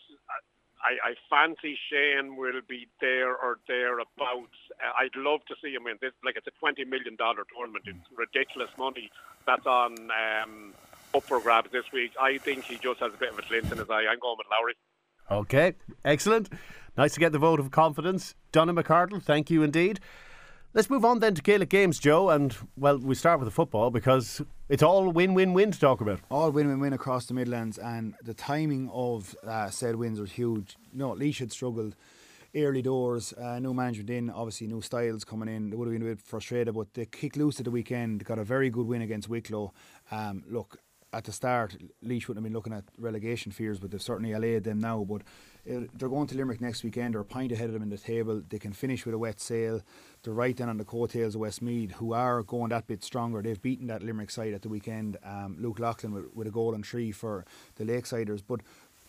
I, I fancy Shane will be there or thereabouts. Uh, I'd love to see him in this. Like it's a twenty million dollar tournament. It's ridiculous money that's on um, up for grabs this week. I think he just has a bit of a glint in his eye. I'm going with Lowry. Okay, excellent. Nice to get the vote of confidence. Donna McCardle, thank you indeed. Let's move on then to Gaelic games, Joe. And, well, we start with the football because it's all win win win to talk about. All win win win across the Midlands. And the timing of uh, said wins was huge. No, Laois had struggled early doors, uh, management in, obviously new styles coming in. They would have been a bit frustrated, but they kicked loose at the weekend, got a very good win against Wicklow. Um, look, at the start, Laois wouldn't have been looking at relegation fears, but they've certainly allayed them now. But uh, they're going to Limerick next weekend. They're a pint ahead of them in the table. They can finish with a wet sail. They're right then on the coattails of Westmeath, who are going that bit stronger. They've beaten that Limerick side at the weekend. Um, Luke Loughlin with, with, a goal and three for the Lakesiders. But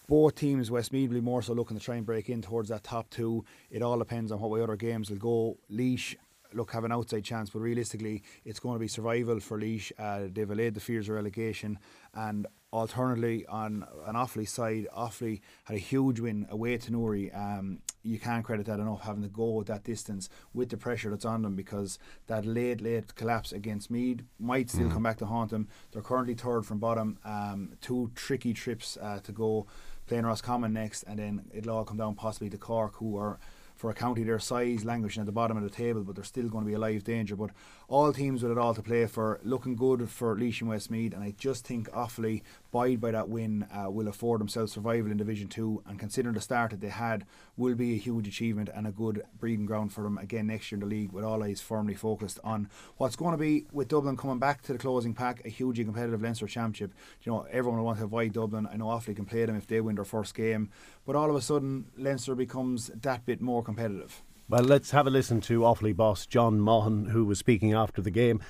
both teams, Westmeath will be more so looking to try and break in towards that top two. It all depends on what way other games will go. Laois look have an outside chance, but realistically, it's going to be survival for Laois. Uh, they've allayed the fears of relegation, and alternatively, on an Offaly side, Offaly had a huge win away to Newry. Um, you can't credit that enough having to go that distance with the pressure that's on them because that late, late collapse against Meath might still mm. come back to haunt them. They're currently third from bottom. Um, two tricky trips uh, to go playing Roscommon next, and then it'll all come down possibly to Cork, who are for a county their size languishing at the bottom of the table, but they're still going to be a live danger. But all teams with it all to play for, looking good for Laois and Westmeath, and I just think Offaly, bide by that win, uh, will afford themselves survival in Division 2, and considering the start that they had, will be a huge achievement and a good breeding ground for them again next year in the league, with all eyes firmly focused on what's going to be, with Dublin coming back to the closing pack, a hugely competitive Leinster Championship. You know, everyone will want to avoid Dublin. I know Offaly can play them if they win their first game, but all of a sudden, Leinster becomes that bit more competitive. Well, let's have a listen to Offaly boss John Maughan, who was speaking after the game.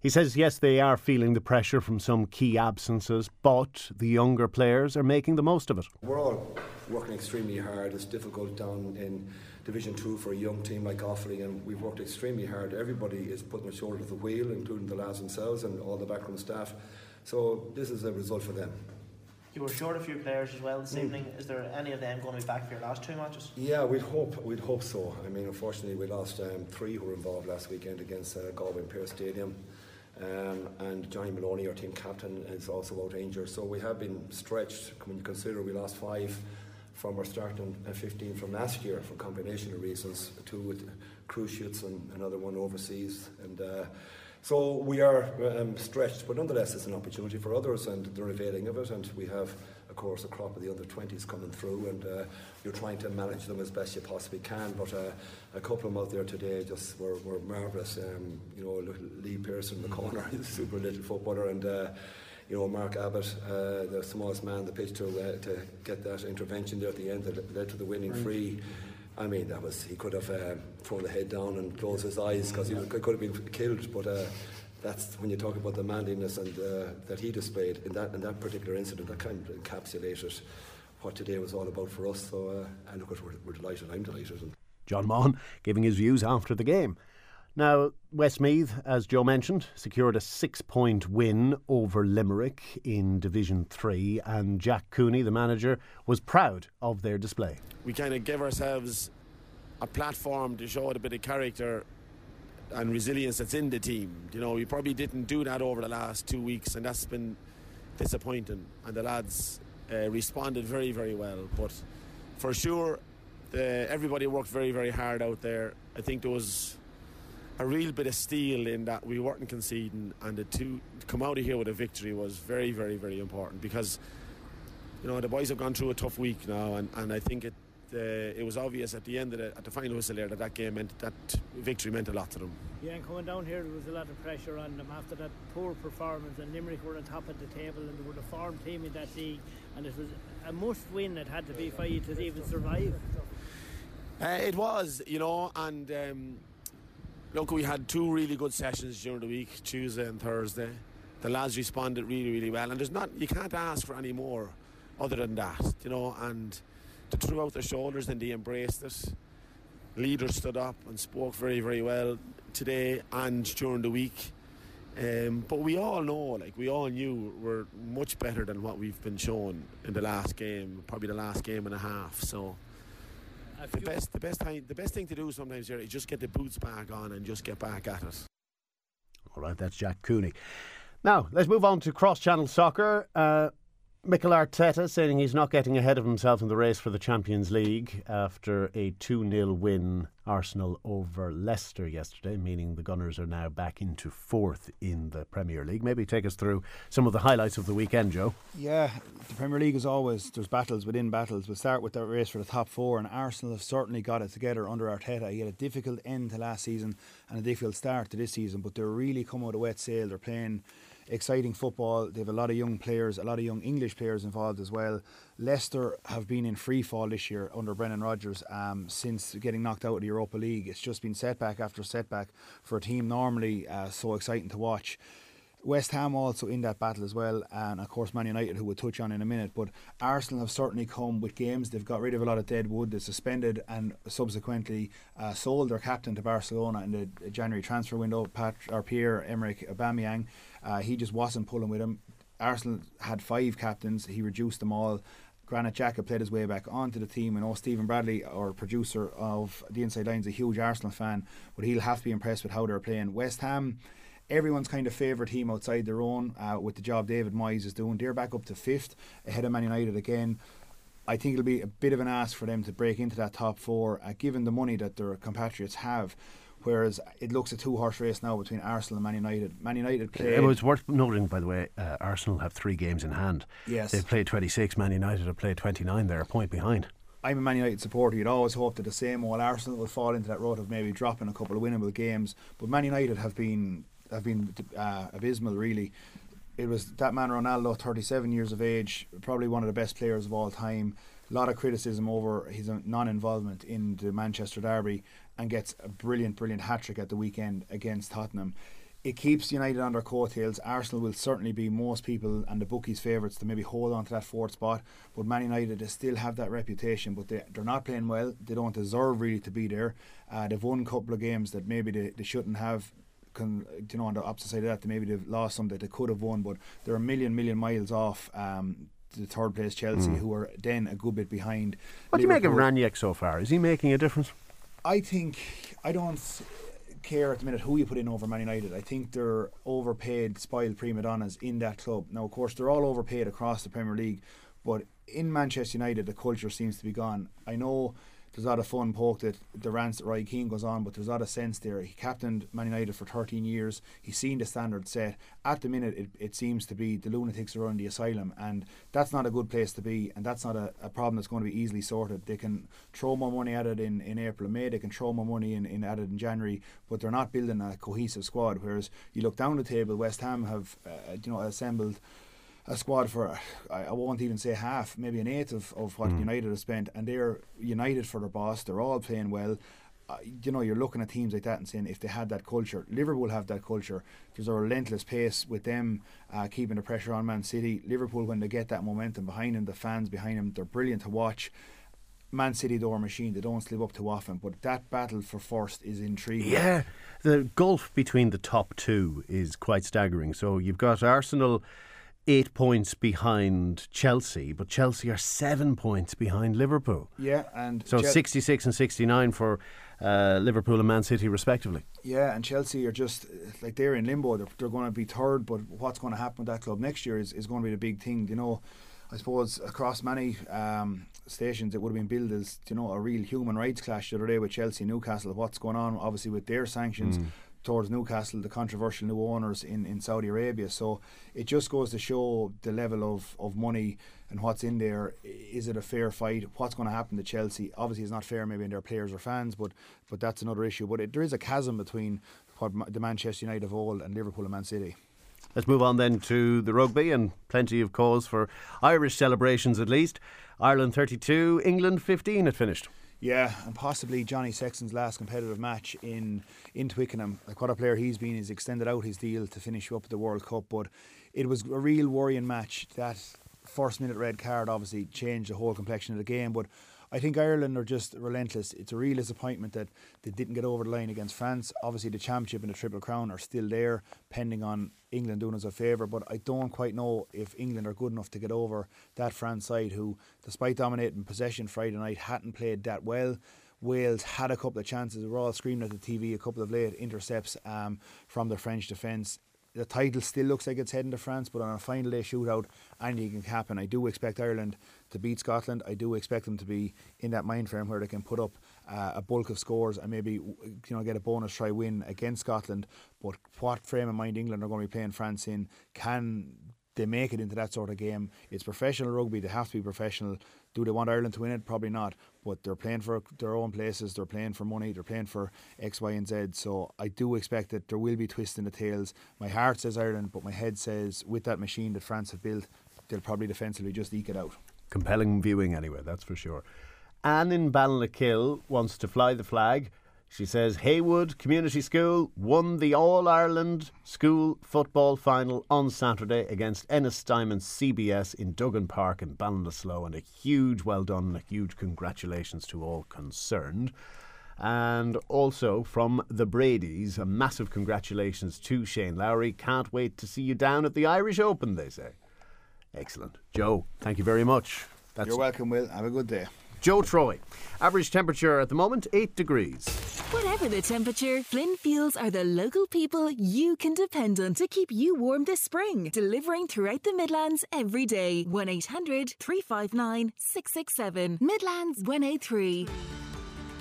He says, yes, they are feeling the pressure from some key absences, but the younger players are making the most of it. We're all working extremely hard. It's difficult down in Division 2 for a young team like Offaly, and we've worked extremely hard. Everybody is putting their shoulder to the wheel, including the lads themselves and all the backroom staff. So this is a result for them. You were short a few players as well this mm. evening. Is there any of them going to be back for your last two matches? Yeah, we'd hope. We'd hope so. I mean, unfortunately, we lost um, three who were involved last weekend against uh, Galway Pearse Stadium. Um, and Johnny Maloney, our team captain, is also out injured. So we have been stretched when you consider we lost five from our starting uh, 15 from last year for combination of reasons, two with cruise ships and another one overseas. And uh, So we are um, stretched, but nonetheless, it's an opportunity for others, and they're availing of it. And we have, of course, a crop of the under 20s coming through, and uh, you're trying to manage them as best you possibly can. But uh, a couple of them out there today just were, were marvellous. Um, you know, Lee Pearson in the corner, *laughs* he's a super little footballer, and uh, you know, Mark Abbott, uh, the smallest man on the pitch, to, uh, to get that intervention there at the end that led to the winning free. I mean, that was he could have uh, thrown the head down and closed his eyes because he was, could have been killed. But uh, that's when you talk about the manliness and uh, that he displayed in that in that particular incident. That kind of encapsulated what today was all about for us. So, uh, and of course, we're, we're delighted. I'm delighted. John Maughan giving his views after the game. Now, Westmeath, as Joe mentioned, secured a six point win over Limerick in Division 3, and Jack Cooney, the manager, was proud of their display. We kind of gave ourselves a platform to show a bit of character and resilience that's in the team. You know, we probably didn't do that over the last two weeks, and that's been disappointing. And the lads uh, responded very, very well. But for sure, the, everybody worked very, very hard out there. I think there was a real bit of steel in that we weren't conceding, and the two to come out of here with a victory was very, very, very important because you know the boys have gone through a tough week now, and, and I think it uh, it was obvious at the end of the, at the final whistle there that that game meant that victory meant a lot to them. Yeah, and coming down here, there was a lot of pressure on them after that poor performance, and Limerick were on top of the table, and they were the form team in that league, and it was a must win. that had to be for you to even survive. Uh, it was, you know, and. Um, Look, we had two really good sessions during the week, Tuesday and Thursday. The lads responded really, really well, and there's not you can't ask for any more other than that, you know. And they threw out their shoulders and they embraced it. Leaders stood up and spoke very, very well today and during the week. Um, but we all know, like we all knew, we're much better than what we've been shown in the last game, probably the last game and a half. So the best, the best time, the best thing to do sometimes here is just get the boots back on and just get back at it. All right, that's Jack Cooney. Now let's move on to cross-channel soccer. Uh, Mikel Arteta saying he's not getting ahead of himself in the race for the Champions League after a 2 0 win Arsenal over Leicester yesterday, meaning the Gunners are now back into fourth in the Premier League. Maybe take us through some of the highlights of the weekend, Joe. Yeah, the Premier League is always, there's battles within battles. We'll start with the race for the top four, and Arsenal have certainly got it together under Arteta. He had a difficult end to last season and a difficult start to this season, but they're really come out of wet sail. They're playing exciting football. They have a lot of young players, a lot of young English players involved as well. Leicester have been in free fall this year under Brendan Rodgers um, since getting knocked out of the Europa League. It's just been setback after setback for a team normally uh, so exciting to watch. West Ham also in that battle as well, and of course Man United, who we'll touch on in a minute. But Arsenal have certainly come with games. They've got rid of a lot of dead wood. They suspended and subsequently uh, sold their captain to Barcelona in the January transfer window. Pat or Pierre Emerick Aubameyang, uh, he just wasn't pulling with him. Arsenal had five captains. He reduced them all. Granit Xhaka played his way back onto the team. And oh, Stephen Bradley, our producer of the Inside Lines, a huge Arsenal fan, but he'll have to be impressed with how they're playing. West Ham everyone's kind of favourite team outside their own uh, with the job David Moyes is doing. They're back up to fifth ahead of Man United again. I think it'll be a bit of an ask for them to break into that top four, uh, given the money that their compatriots have. Whereas it looks a two horse race now between Arsenal and Man United. Man United play. It was worth noting, by the way, uh, Arsenal have three games in hand. Yes. They've played 26, Man United have played 29. They're a point behind. I'm a Man United supporter. You'd always hope that the same old Arsenal will fall into that rut of maybe dropping a couple of winnable games. But Man United have been have been uh, abysmal, really. It was that man Ronaldo, 37 years of age, probably one of the best players of all time. A lot of criticism over his non-involvement in the Manchester derby, and gets a brilliant, brilliant hat trick at the weekend against Tottenham. It keeps United on their coattails. Arsenal will certainly be most people and the bookies' favourites to maybe hold on to that fourth spot. But Man United they still have that reputation, but they, they're not playing well. They don't deserve really to be there. Uh, they've won a couple of games that maybe they, they shouldn't have can, you know, on the opposite side of that, maybe they've lost some that they could have won, but they're a million, million miles off. Um, the third place Chelsea, mm. who are then a good bit behind. What Liverpool. do you make of Rangnick so far? Is he making a difference? I think I don't care at the minute who you put in over Man United. I think they're overpaid, spoiled prima donnas in that club. Now, of course, they're all overpaid across the Premier League, but in Manchester United, the culture seems to be gone. I know there's a lot of fun poked at the rants that Roy Keane goes on, but there's a lot of sense there. He captained Man United for 13 years. He's seen the standard set. At the minute, it, it seems to be the lunatics are on the asylum, and that's not a good place to be, and that's not a, a problem that's going to be easily sorted. They can throw more money at it in, in April and May, they can throw more money in, in at it in January, but they're not building a cohesive squad. Whereas you look down the table, West Ham have uh, you know assembled a squad for I, I won't even say half, maybe an eighth of, of what Mm. United have spent, and they're united for their boss. They're all playing well. Uh, you know, you're looking at teams like that and saying if they had that culture, Liverpool have that culture. There's a relentless pace with them uh, keeping the pressure on Man City. Liverpool, when they get that momentum behind them, the fans behind them, they're brilliant to watch. Man City door machine. They don't slip up too often, but that battle for first is intriguing. Yeah, the gulf between the top two is quite staggering. So you've got Arsenal eight points behind Chelsea, but Chelsea are seven points behind Liverpool. Yeah, and So Chel- 66 and 69 for uh, Liverpool and Man City, respectively. Yeah, and Chelsea are just like they're in limbo. They're, they're going to be third, but what's going to happen with that club next year is, is going to be the big thing. You know, I suppose across many um, stations it would have been billed as you know a real human rights clash the other day with Chelsea, Newcastle. What's going on? Obviously with their sanctions. Mm. Towards Newcastle, the controversial new owners in, in Saudi Arabia. So it just goes to show the level of, of money and what's in there. Is it a fair fight? What's going to happen to Chelsea? Obviously, it's not fair maybe in their players or fans, but but that's another issue. But it, there is a chasm between what the Manchester United of old and Liverpool and Man City. Let's move on then to the rugby and plenty of cause for Irish celebrations at least. Ireland 32, England 15 it finished. Yeah, and possibly Johnny Sexton's last competitive match in in Twickenham. Like what a player he's been, he's extended out his deal to finish up the World Cup. But it was a real worrying match. That first minute red card obviously changed the whole complexion of the game. But I think Ireland are just relentless. It's a real disappointment that they didn't get over the line against France. Obviously, the championship and the Triple Crown are still there, pending on England doing us a favour. But I don't quite know if England are good enough to get over that France side, who, despite dominating possession Friday night, hadn't played that well. Wales had a couple of chances. We were all screaming at the TV, a couple of late intercepts um, from the French defence. The title still looks like it's heading to France, but on a final day shootout, anything can happen. I do expect Ireland to beat Scotland. I do expect them to be in that mind frame where they can put up uh, a bulk of scores and maybe you know get a bonus try win against Scotland. But what frame of mind England are going to be playing France in? Can they make it into that sort of game? It's professional rugby. They have to be professional. Do they want Ireland to win it? Probably not. But they're playing for their own places. They're playing for money. They're playing for X, Y, and Z. So I do expect that there will be twists in the tails. My heart says Ireland, but my head says with that machine that France have built, they'll probably defensively just eke it out. Compelling viewing anyway, that's for sure. Anne in Ballinakill wants to fly the flag. She says Heywood Community School won the All Ireland School Football Final on Saturday against Ennistymon CBS in Duggan Park in Ballinasloe, and a huge well done a huge congratulations to all concerned. And also from the Bradys, a massive congratulations to Shane Lowry. Can't wait to see you down at the Irish Open, they say. Excellent. Joe, thank you very much. That's You're welcome, Will. Have a good day. Joe Troy. Average temperature at the moment, 8 degrees. Whatever the temperature, Flynn Fuels are the local people you can depend on to keep you warm this spring. Delivering throughout the Midlands every day. 1 800 359 667. Midlands 103.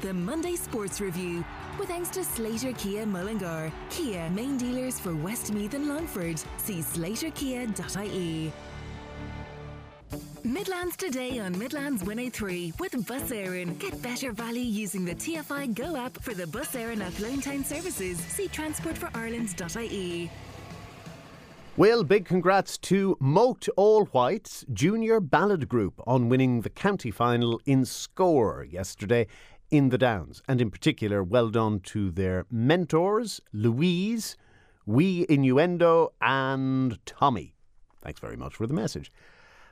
The Monday Sports Review. With thanks to Slater Kia Mullingar. Kia, main dealers for Westmeath and Longford. See slaterkia.ie. Midlands today on Midlands 103 with Bus Éireann. Get better value using the TFI Go app for the Bus Éireann at Lone Town Services. See transportforireland.ie. Well, big congrats to Moate All Whites Junior Ballad Group on winning the county final in Scór yesterday in the Downs. And in particular, well done to their mentors, Louise, Wee Innuendo, and Tommy. Thanks very much for the message.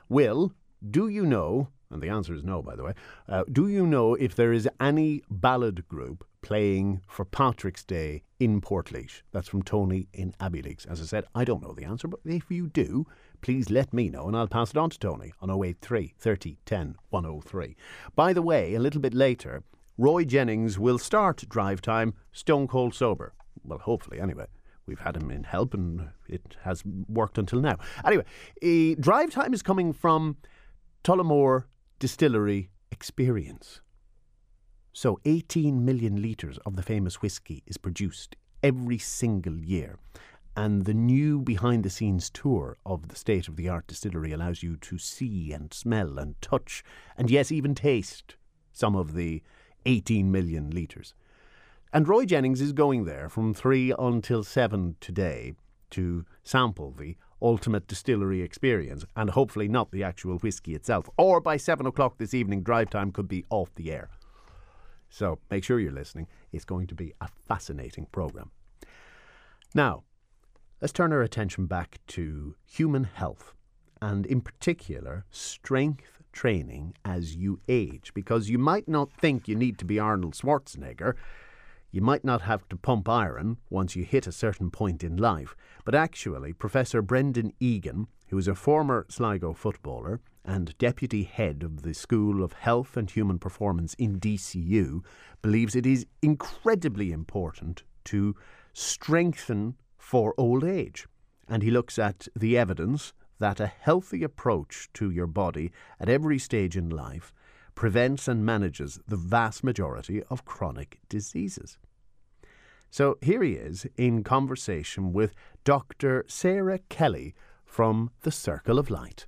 Will, do you know, and the answer is no, by the way, uh, do you know if there is any ballad group playing for Patrick's Day in Portlaoise? That's from Tony in Abbeyleix. As I said, I don't know the answer, but if you do, please let me know and I'll pass it on to Tony on 083 30 10 103. By the way, a little bit later, Roy Jennings will start drive time stone cold sober. Well, hopefully, anyway. We've had him in help and it has worked until now. Anyway, eh, drive time is coming from Tullamore Distillery Experience. So 18 million litres of the famous whisky is produced every single year. And the new behind the scenes tour of the state of the art distillery allows you to see and smell and touch and, yes, even taste some of the 18 million litres. And Roy Jennings is going there from 3 until 7 today to sample the ultimate distillery experience and hopefully not the actual whisky itself. Or by 7 o'clock this evening, drive time could be off the air. So make sure you're listening. It's going to be a fascinating programme. Now, let's turn our attention back to human health and, in particular, strength training as you age, because you might not think you need to be Arnold Schwarzenegger. You might not have to pump iron once you hit a certain point in life, but actually, Professor Brendan Egan, who is a former Sligo footballer and deputy head of the School of Health and Human Performance in DCU, believes it is incredibly important to strengthen for old age. And he looks at the evidence that a healthy approach to your body at every stage in life prevents and manages the vast majority of chronic diseases. So here he is in conversation with Dr. Sarah Kelly from the Circle of Light.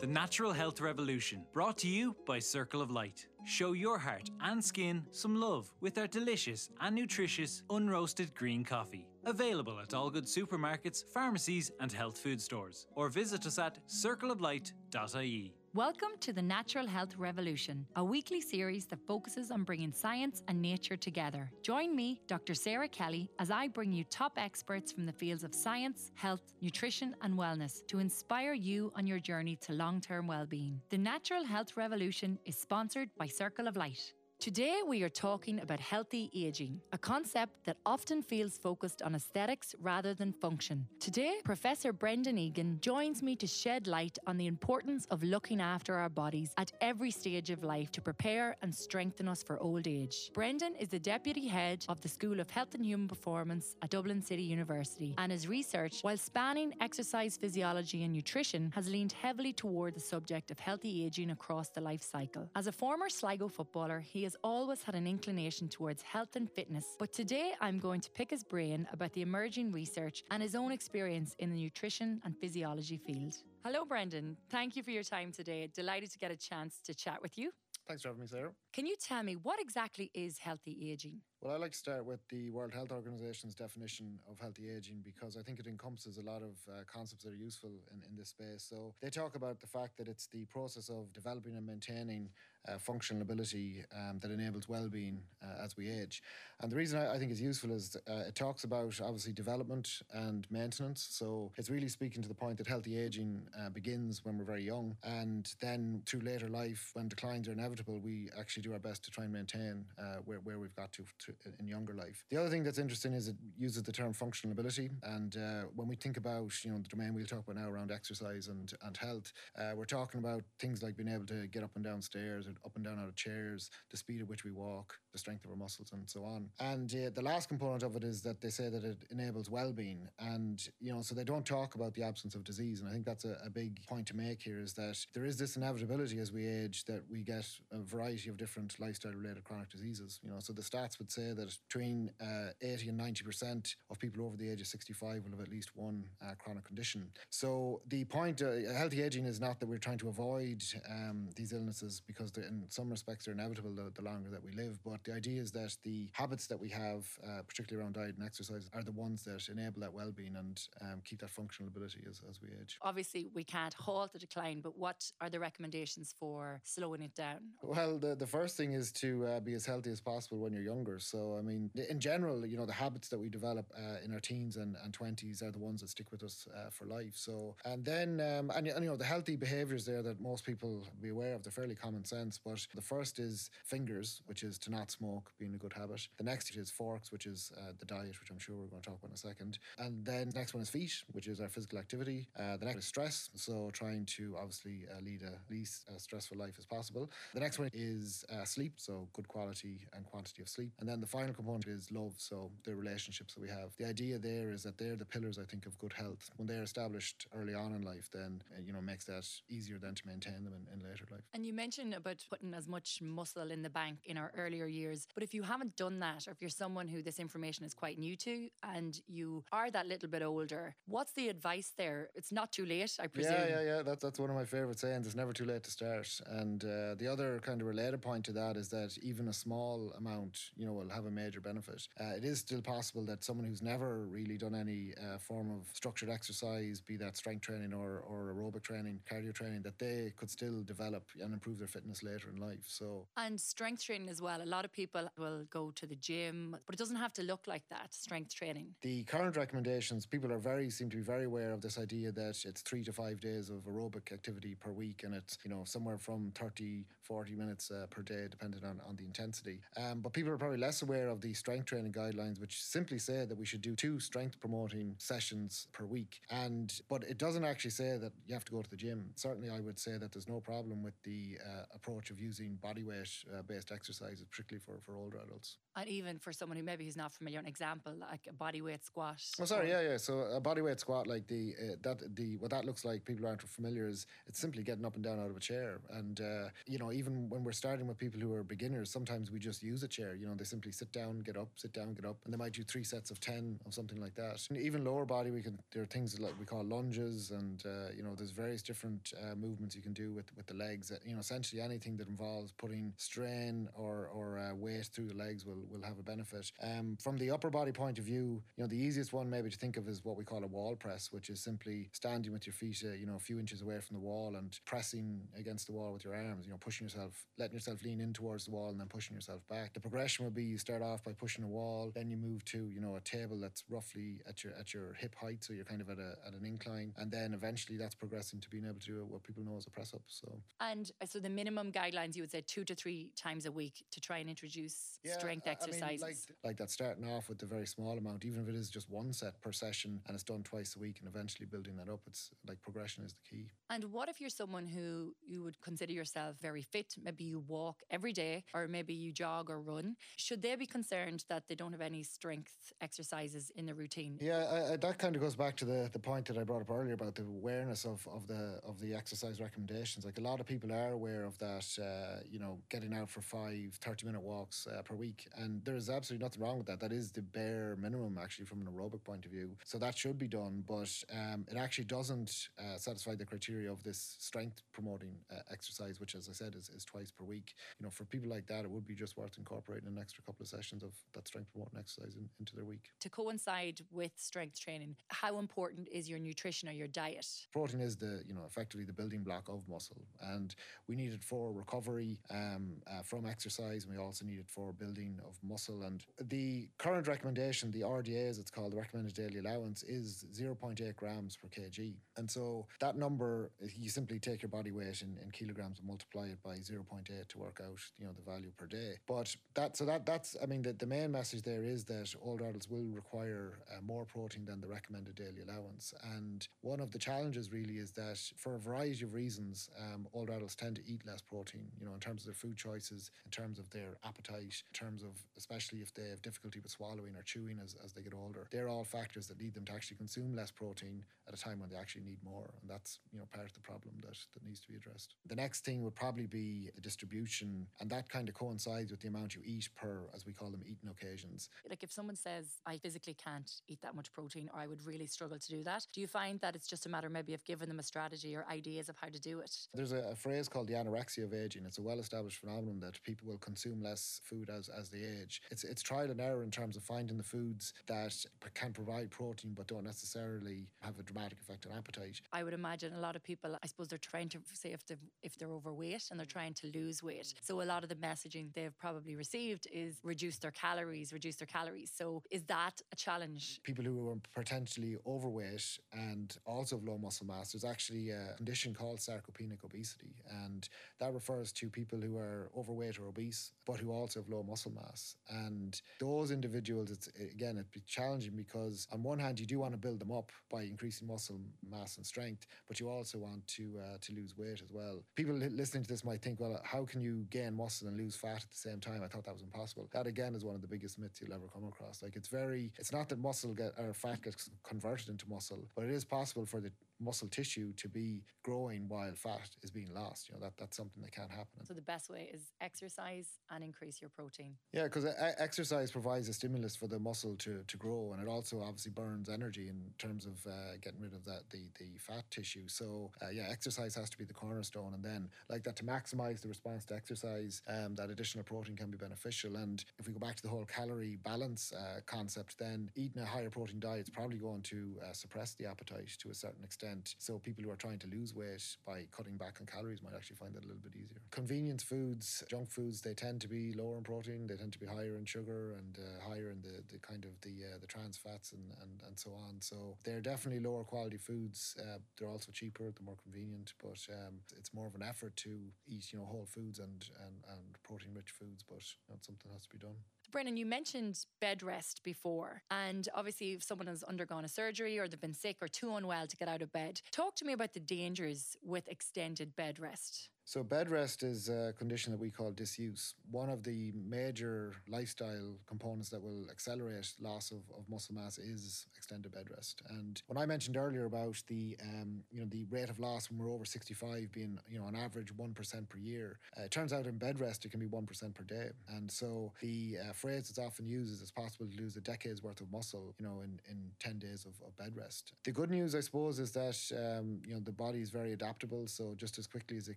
The Natural Health Revolution, brought to you by Circle of Light. Show your heart and skin some love with our delicious and nutritious unroasted green coffee. Available at all good supermarkets, pharmacies, and health food stores. Or visit us at circleoflight.ie. Welcome to the Natural Health Revolution, a weekly series that focuses on bringing science and nature together. Join me, Dr. Sarah Kelly, as I bring you top experts from the fields of science, health, nutrition, and wellness to inspire you on your journey to long term well being. The Natural Health Revolution is sponsored by Circle of Light. Today, we are talking about healthy aging, a concept that often feels focused on aesthetics rather than function. Today, Professor Brendan Egan joins me to shed light on the importance of looking after our bodies at every stage of life to prepare and strengthen us for old age. Brendan is the deputy head of the School of Health and Human Performance at Dublin City University, and his research, while spanning exercise physiology and nutrition, has leaned heavily toward the subject of healthy aging across the life cycle. As a former Sligo footballer, he has always had an inclination towards health and fitness, but today I'm going to pick his brain about the emerging research and his own experience in the nutrition and physiology field. Hello, Brendan. Thank you for your time today. Delighted to get a chance to chat with you. Thanks for having me, Sarah. Can you tell me what exactly is healthy aging? Well, I like to start with the World Health Organization's definition of healthy aging because I think it encompasses a lot of uh, concepts that are useful in, in this space. So they talk about the fact that it's the process of developing and maintaining uh, functional ability um, that enables well-being uh, as we age. And the reason I, I think is useful is uh, it talks about obviously development and maintenance. So it's really speaking to the point that healthy aging uh, begins when we're very young, and then through later life, when declines are inevitable, we actually do our best to try and maintain uh, where, where we've got to, to, in younger life. The other thing that's interesting is it uses the term functional ability, and when we think about you know the domain we'll talk about now around exercise and and health, we're talking about things like being able to get up and down stairs or up and down out of chairs, the speed at which we walk, the strength of our muscles, and so on. And uh, the last component of it is that they say that it enables well-being, and you know, so they don't talk about the absence of disease. And I think that's a, a big point to make here is that there is this inevitability as we age that we get a variety of different lifestyle-related chronic diseases. You know, so the stats would say that between uh, 80 and 90 percent of people over the age of 65 will have at least one uh, chronic condition. So the point, uh, healthy aging, is not that we're trying to avoid um, these illnesses because in some respects they're inevitable the, the, longer that we live. But the idea is that the habits that we have, uh, particularly around diet and exercise, are the ones that enable that well-being and um, keep that functional ability as, as we age. Obviously, we can't halt the decline, but what are the recommendations for slowing it down? Well, the, the first thing is to uh, be as healthy as possible when you're younger. So, I mean, in general, you know, the habits that we develop uh, in our teens and, and 20s are the ones that stick with us uh, for life. So, and then, um, and, and, you know, the healthy behaviors there that most people be aware of, they're fairly common sense, but the first is fingers, which is to not smoke, being a good habit. The next is forks, which is uh, the diet, which I'm sure we're going to talk about in a second. And then the next one is feet, which is our physical activity. Uh, the next is stress, so trying to obviously uh, lead a least uh, stressful life as possible. The next one is uh, sleep, so good quality and quantity of sleep. And then the final component is love, so the relationships that we have. The idea there is that they're the pillars, I think, of good health. When they're established early on in life, then uh, you know makes that easier then to maintain them in, in later life. And you mentioned about putting as much muscle in the bank in our earlier years. But if you haven't done that, or if you're someone who this information is quite new to and you are that little bit older, what's the advice there? It's not too late, I presume. Yeah, yeah, yeah. That's, that's one of my favourite sayings. It's never too late to start. And uh, the other kind of related point to that is that even a small amount, you know, will have a major benefit. Uh, it is still possible that someone who's never really done any uh, form of structured exercise, be that strength training or, or aerobic training, cardio training, that they could still develop and improve their fitness later in life. So And strength training as well. A lot of people will go to the gym, but it doesn't have to look like that, strength training. the current recommendations, people are very seem to be very aware of this idea that it's three to five days of aerobic activity per week, and it's you know somewhere from 30, 40 minutes uh, per day, depending on, on the intensity. Um, but people are probably less aware of the strength training guidelines, which simply say that we should do two strength promoting sessions per week. And but it doesn't actually say that you have to go to the gym. Certainly, I would say that there's no problem with the uh, approach of using body weight uh, based exercises, particularly for, for older adults. And even for someone who maybe is not familiar, an example like a body weight squat. Oh, sorry, yeah, yeah. So a bodyweight squat, like the uh, that the what that looks like, people aren't familiar is it's simply getting up and down out of a chair. And uh, you know, even when we're starting with people who are beginners, sometimes we just use a chair. You know, they simply sit down, get up, sit down, get up, and they might do three sets of ten of something like that. And even lower body, we can there are things like we call lunges, and uh, you know, there's various different uh, movements you can do with with the legs. That, you know, essentially anything that involves putting strain or or uh, weight through the legs will will have a benefit. Um, from the upper body point of view, you know, the easiest one maybe to think of is what we call a wall press, which is simply standing with your feet, uh, you know, a few inches away from the wall and pressing against the wall with your arms. You know, pushing yourself, letting yourself lean in towards the wall, and then pushing yourself back. The progression would be you start off by pushing a wall, then you move to you know a table that's roughly at your at your hip height, so you're kind of at a at an incline, and then eventually that's progressing to being able to do what people know as a press up. So And uh, so the minimum guidelines you would say two to three times a week to try and introduce strength I- I mean, like, like that starting off with the very small amount, even if it is just one set per session and it's done twice a week and eventually building that up, it's like progression is the key. And what if you're someone who you would consider yourself very fit? Maybe you walk every day, or maybe you jog or run. Should they be concerned that they don't have any strength exercises in their routine? Yeah, I, I, that kind of goes back to the, the point that I brought up earlier about the awareness of, of the of the exercise recommendations. Like a lot of people are aware of that, uh, you know, getting out for five 30 minute walks uh, per week. And there's absolutely nothing wrong with that. That is the bare minimum, actually, from an aerobic point of view. So that should be done, but um, it actually doesn't uh, satisfy the criteria of this strength promoting uh, exercise, which, as I said, is, is twice per week. You know, for people like that, it would be just worth incorporating an extra couple of sessions of that strength promoting exercise in, into their week. To coincide with strength training, how important is your nutrition or your diet? protein is the you know effectively the building block of muscle and we need it for recovery um, uh, from exercise and we also need it for building of muscle. And the current recommendation the RDA as it's called the recommended daily allowance is 0.8 grams per kg. And so that number you simply take your body weight in, in kilograms and multiply it by 0.8 to work out you know the value per day. But that so that that's I mean the, the main message there is that older adults will require uh, more protein than the recommended daily allowance. And one of the challenges really is that for a variety of reasons um, older adults tend to eat less protein you know in terms of their food choices in terms of their appetite in terms of especially if they have difficulty with swallowing or chewing as, as they get older they're all factors that lead them to actually consume less protein at a time when they actually need more and that's you know part of the problem that, that needs to be addressed the next thing would probably be the distribution and that kind of coincides with the amount you eat per as we call them eating occasions Like if someone says, I physically can't eat that much protein or I would really struggle to do that, do you find that it's just a matter maybe of giving them a strategy or ideas of how to do it? There's a, a phrase called the anorexia of aging. It's a well-established phenomenon that people will consume less food as, as they age. It's it's trial and error in terms of finding the foods that can provide protein but don't necessarily have a dramatic effect on appetite. I would imagine a lot of people, I suppose they're trying to say if they're, if they're overweight and they're trying to lose weight. So a lot of the messaging they've probably received is reduce their calories, reduce their calories. So is that a challenge? People who are potentially overweight and also have low muscle mass, there's actually a condition called sarcopenic obesity, and that refers to people who are overweight or obese but who also have low muscle mass. And those individuals, it's again, it'd be challenging because on one hand, you do want to build them up by increasing muscle mass and strength, but you also want to uh, to lose weight as well. People listening to this might think, well, how can you gain muscle and lose fat at the same time? I thought that was impossible. That again is one of the biggest myths you'll ever come across. Like it's very, it's not that muscle get or fat gets converted into muscle, but it is possible for the muscle tissue to be growing while fat is being lost. You know that that's something that can't happen. So the best way is exercise and increase your protein. Yeah, because exercise provides a stimulus for the muscle to, to grow, and it also obviously burns energy in terms of uh, getting rid of that the the fat tissue. So uh, yeah, exercise has to be the cornerstone, and then like that to maximize the response to exercise, um, that additional protein can be beneficial. And if we go back to the whole calorie balance uh, concept, then eating a higher protein diet is probably going to uh, suppress the appetite to a certain extent extent. So people who are trying to lose weight by cutting back on calories might actually find that a little bit easier. Convenience foods, junk foods, they tend to be lower in protein. They tend to be higher in sugar and uh, higher in the, the kind of the uh, the trans fats and, and, and so on. So they're definitely lower quality foods. Uh, they're also cheaper. They're more convenient, but um, it's more of an effort to eat you know whole foods and and, and protein rich foods. But you know, something has to be done. Brennan, you mentioned bed rest before. And obviously, if someone has undergone a surgery or they've been sick or too unwell to get out of bed, talk to me about the dangers with extended bed rest. So, bed rest is a condition that we call disuse. One of the major lifestyle components that will accelerate loss of, of muscle mass is extended bed rest. And when I mentioned earlier about the um, you know the rate of loss when we're over 65 being you know on average one percent per year, uh, it turns out in bed rest it can be one percent per day. And so the uh, phrase that's often used is it's possible to lose a decade's worth of muscle you know in, in 10 days of, of bed rest. The good news, I suppose, is that um, you know the body is very adaptable. So just as quickly as it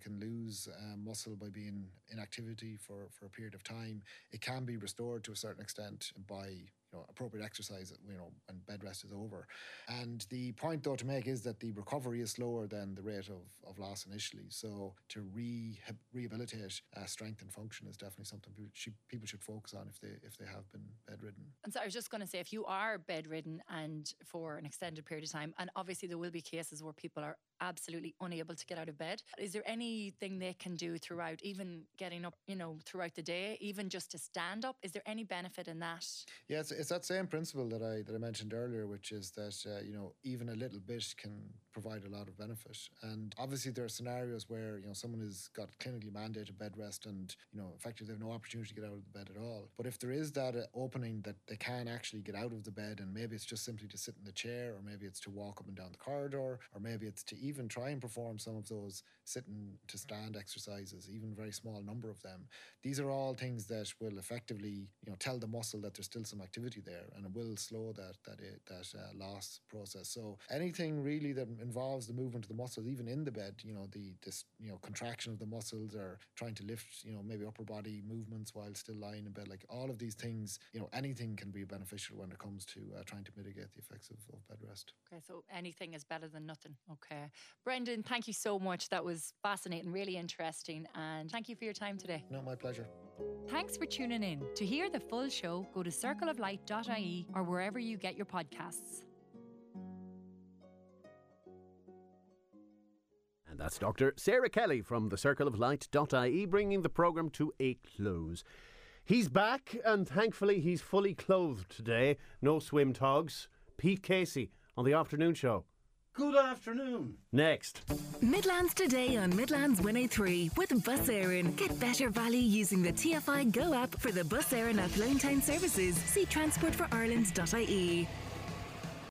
can lose lose um, muscle by being in activity for, for a period of time, it can be restored to a certain extent by you know, appropriate exercise, you know, when bed rest is over. And the point, though, to make is that the recovery is slower than the rate of, of loss initially. So to re- rehabilitate uh, strength and function is definitely something people should, people should focus on if they if they have been bedridden. And so I was just going to say, if you are bedridden and for an extended period of time, and obviously there will be cases where people are absolutely unable to get out of bed. Is there anything they can do throughout, even getting up, you know, throughout the day, even just to stand up? Is there any benefit in that? Yeah, it's, it's that same principle that I that I mentioned earlier, which is that uh, you know even a little bit can provide a lot of benefit. And obviously there are scenarios where you know someone has got clinically mandated bed rest, and you know effectively they have no opportunity to get out of the bed at all. But if there is that uh, opening that they can actually get out of the bed, and maybe it's just simply to sit in the chair, or maybe it's to walk up and down the corridor, or maybe it's to even try and perform some of those sitting to stand exercises, even a very small number of them. These are all things that will effectively you know tell the muscle that there's still some activity there, and it will slow that that that uh, loss process. So anything really that involves the movement of the muscles, even in the bed, you know, the this you know contraction of the muscles or trying to lift, you know, maybe upper body movements while still lying in bed, like all of these things, you know, anything can be beneficial when it comes to uh, trying to mitigate the effects of, of bed rest. Okay, so anything is better than nothing. Okay, Brendan, thank you so much. That was fascinating, really interesting, and thank you for your time today. No, my pleasure. Thanks for tuning in. To hear the full show, go to circleoflight.ie or wherever you get your podcasts. That's Dr. Sarah Kelly from the Circle of Light.ie bringing the programme to a close. He's back, and thankfully he's fully clothed today. No swim togs. Pete Casey on the afternoon show. Good afternoon. Next. Midlands today on Midlands 103 with Bus Éireann. Get better value using the TFI Go app for the Bus Éireann Athlone town services. See transportforireland.ie.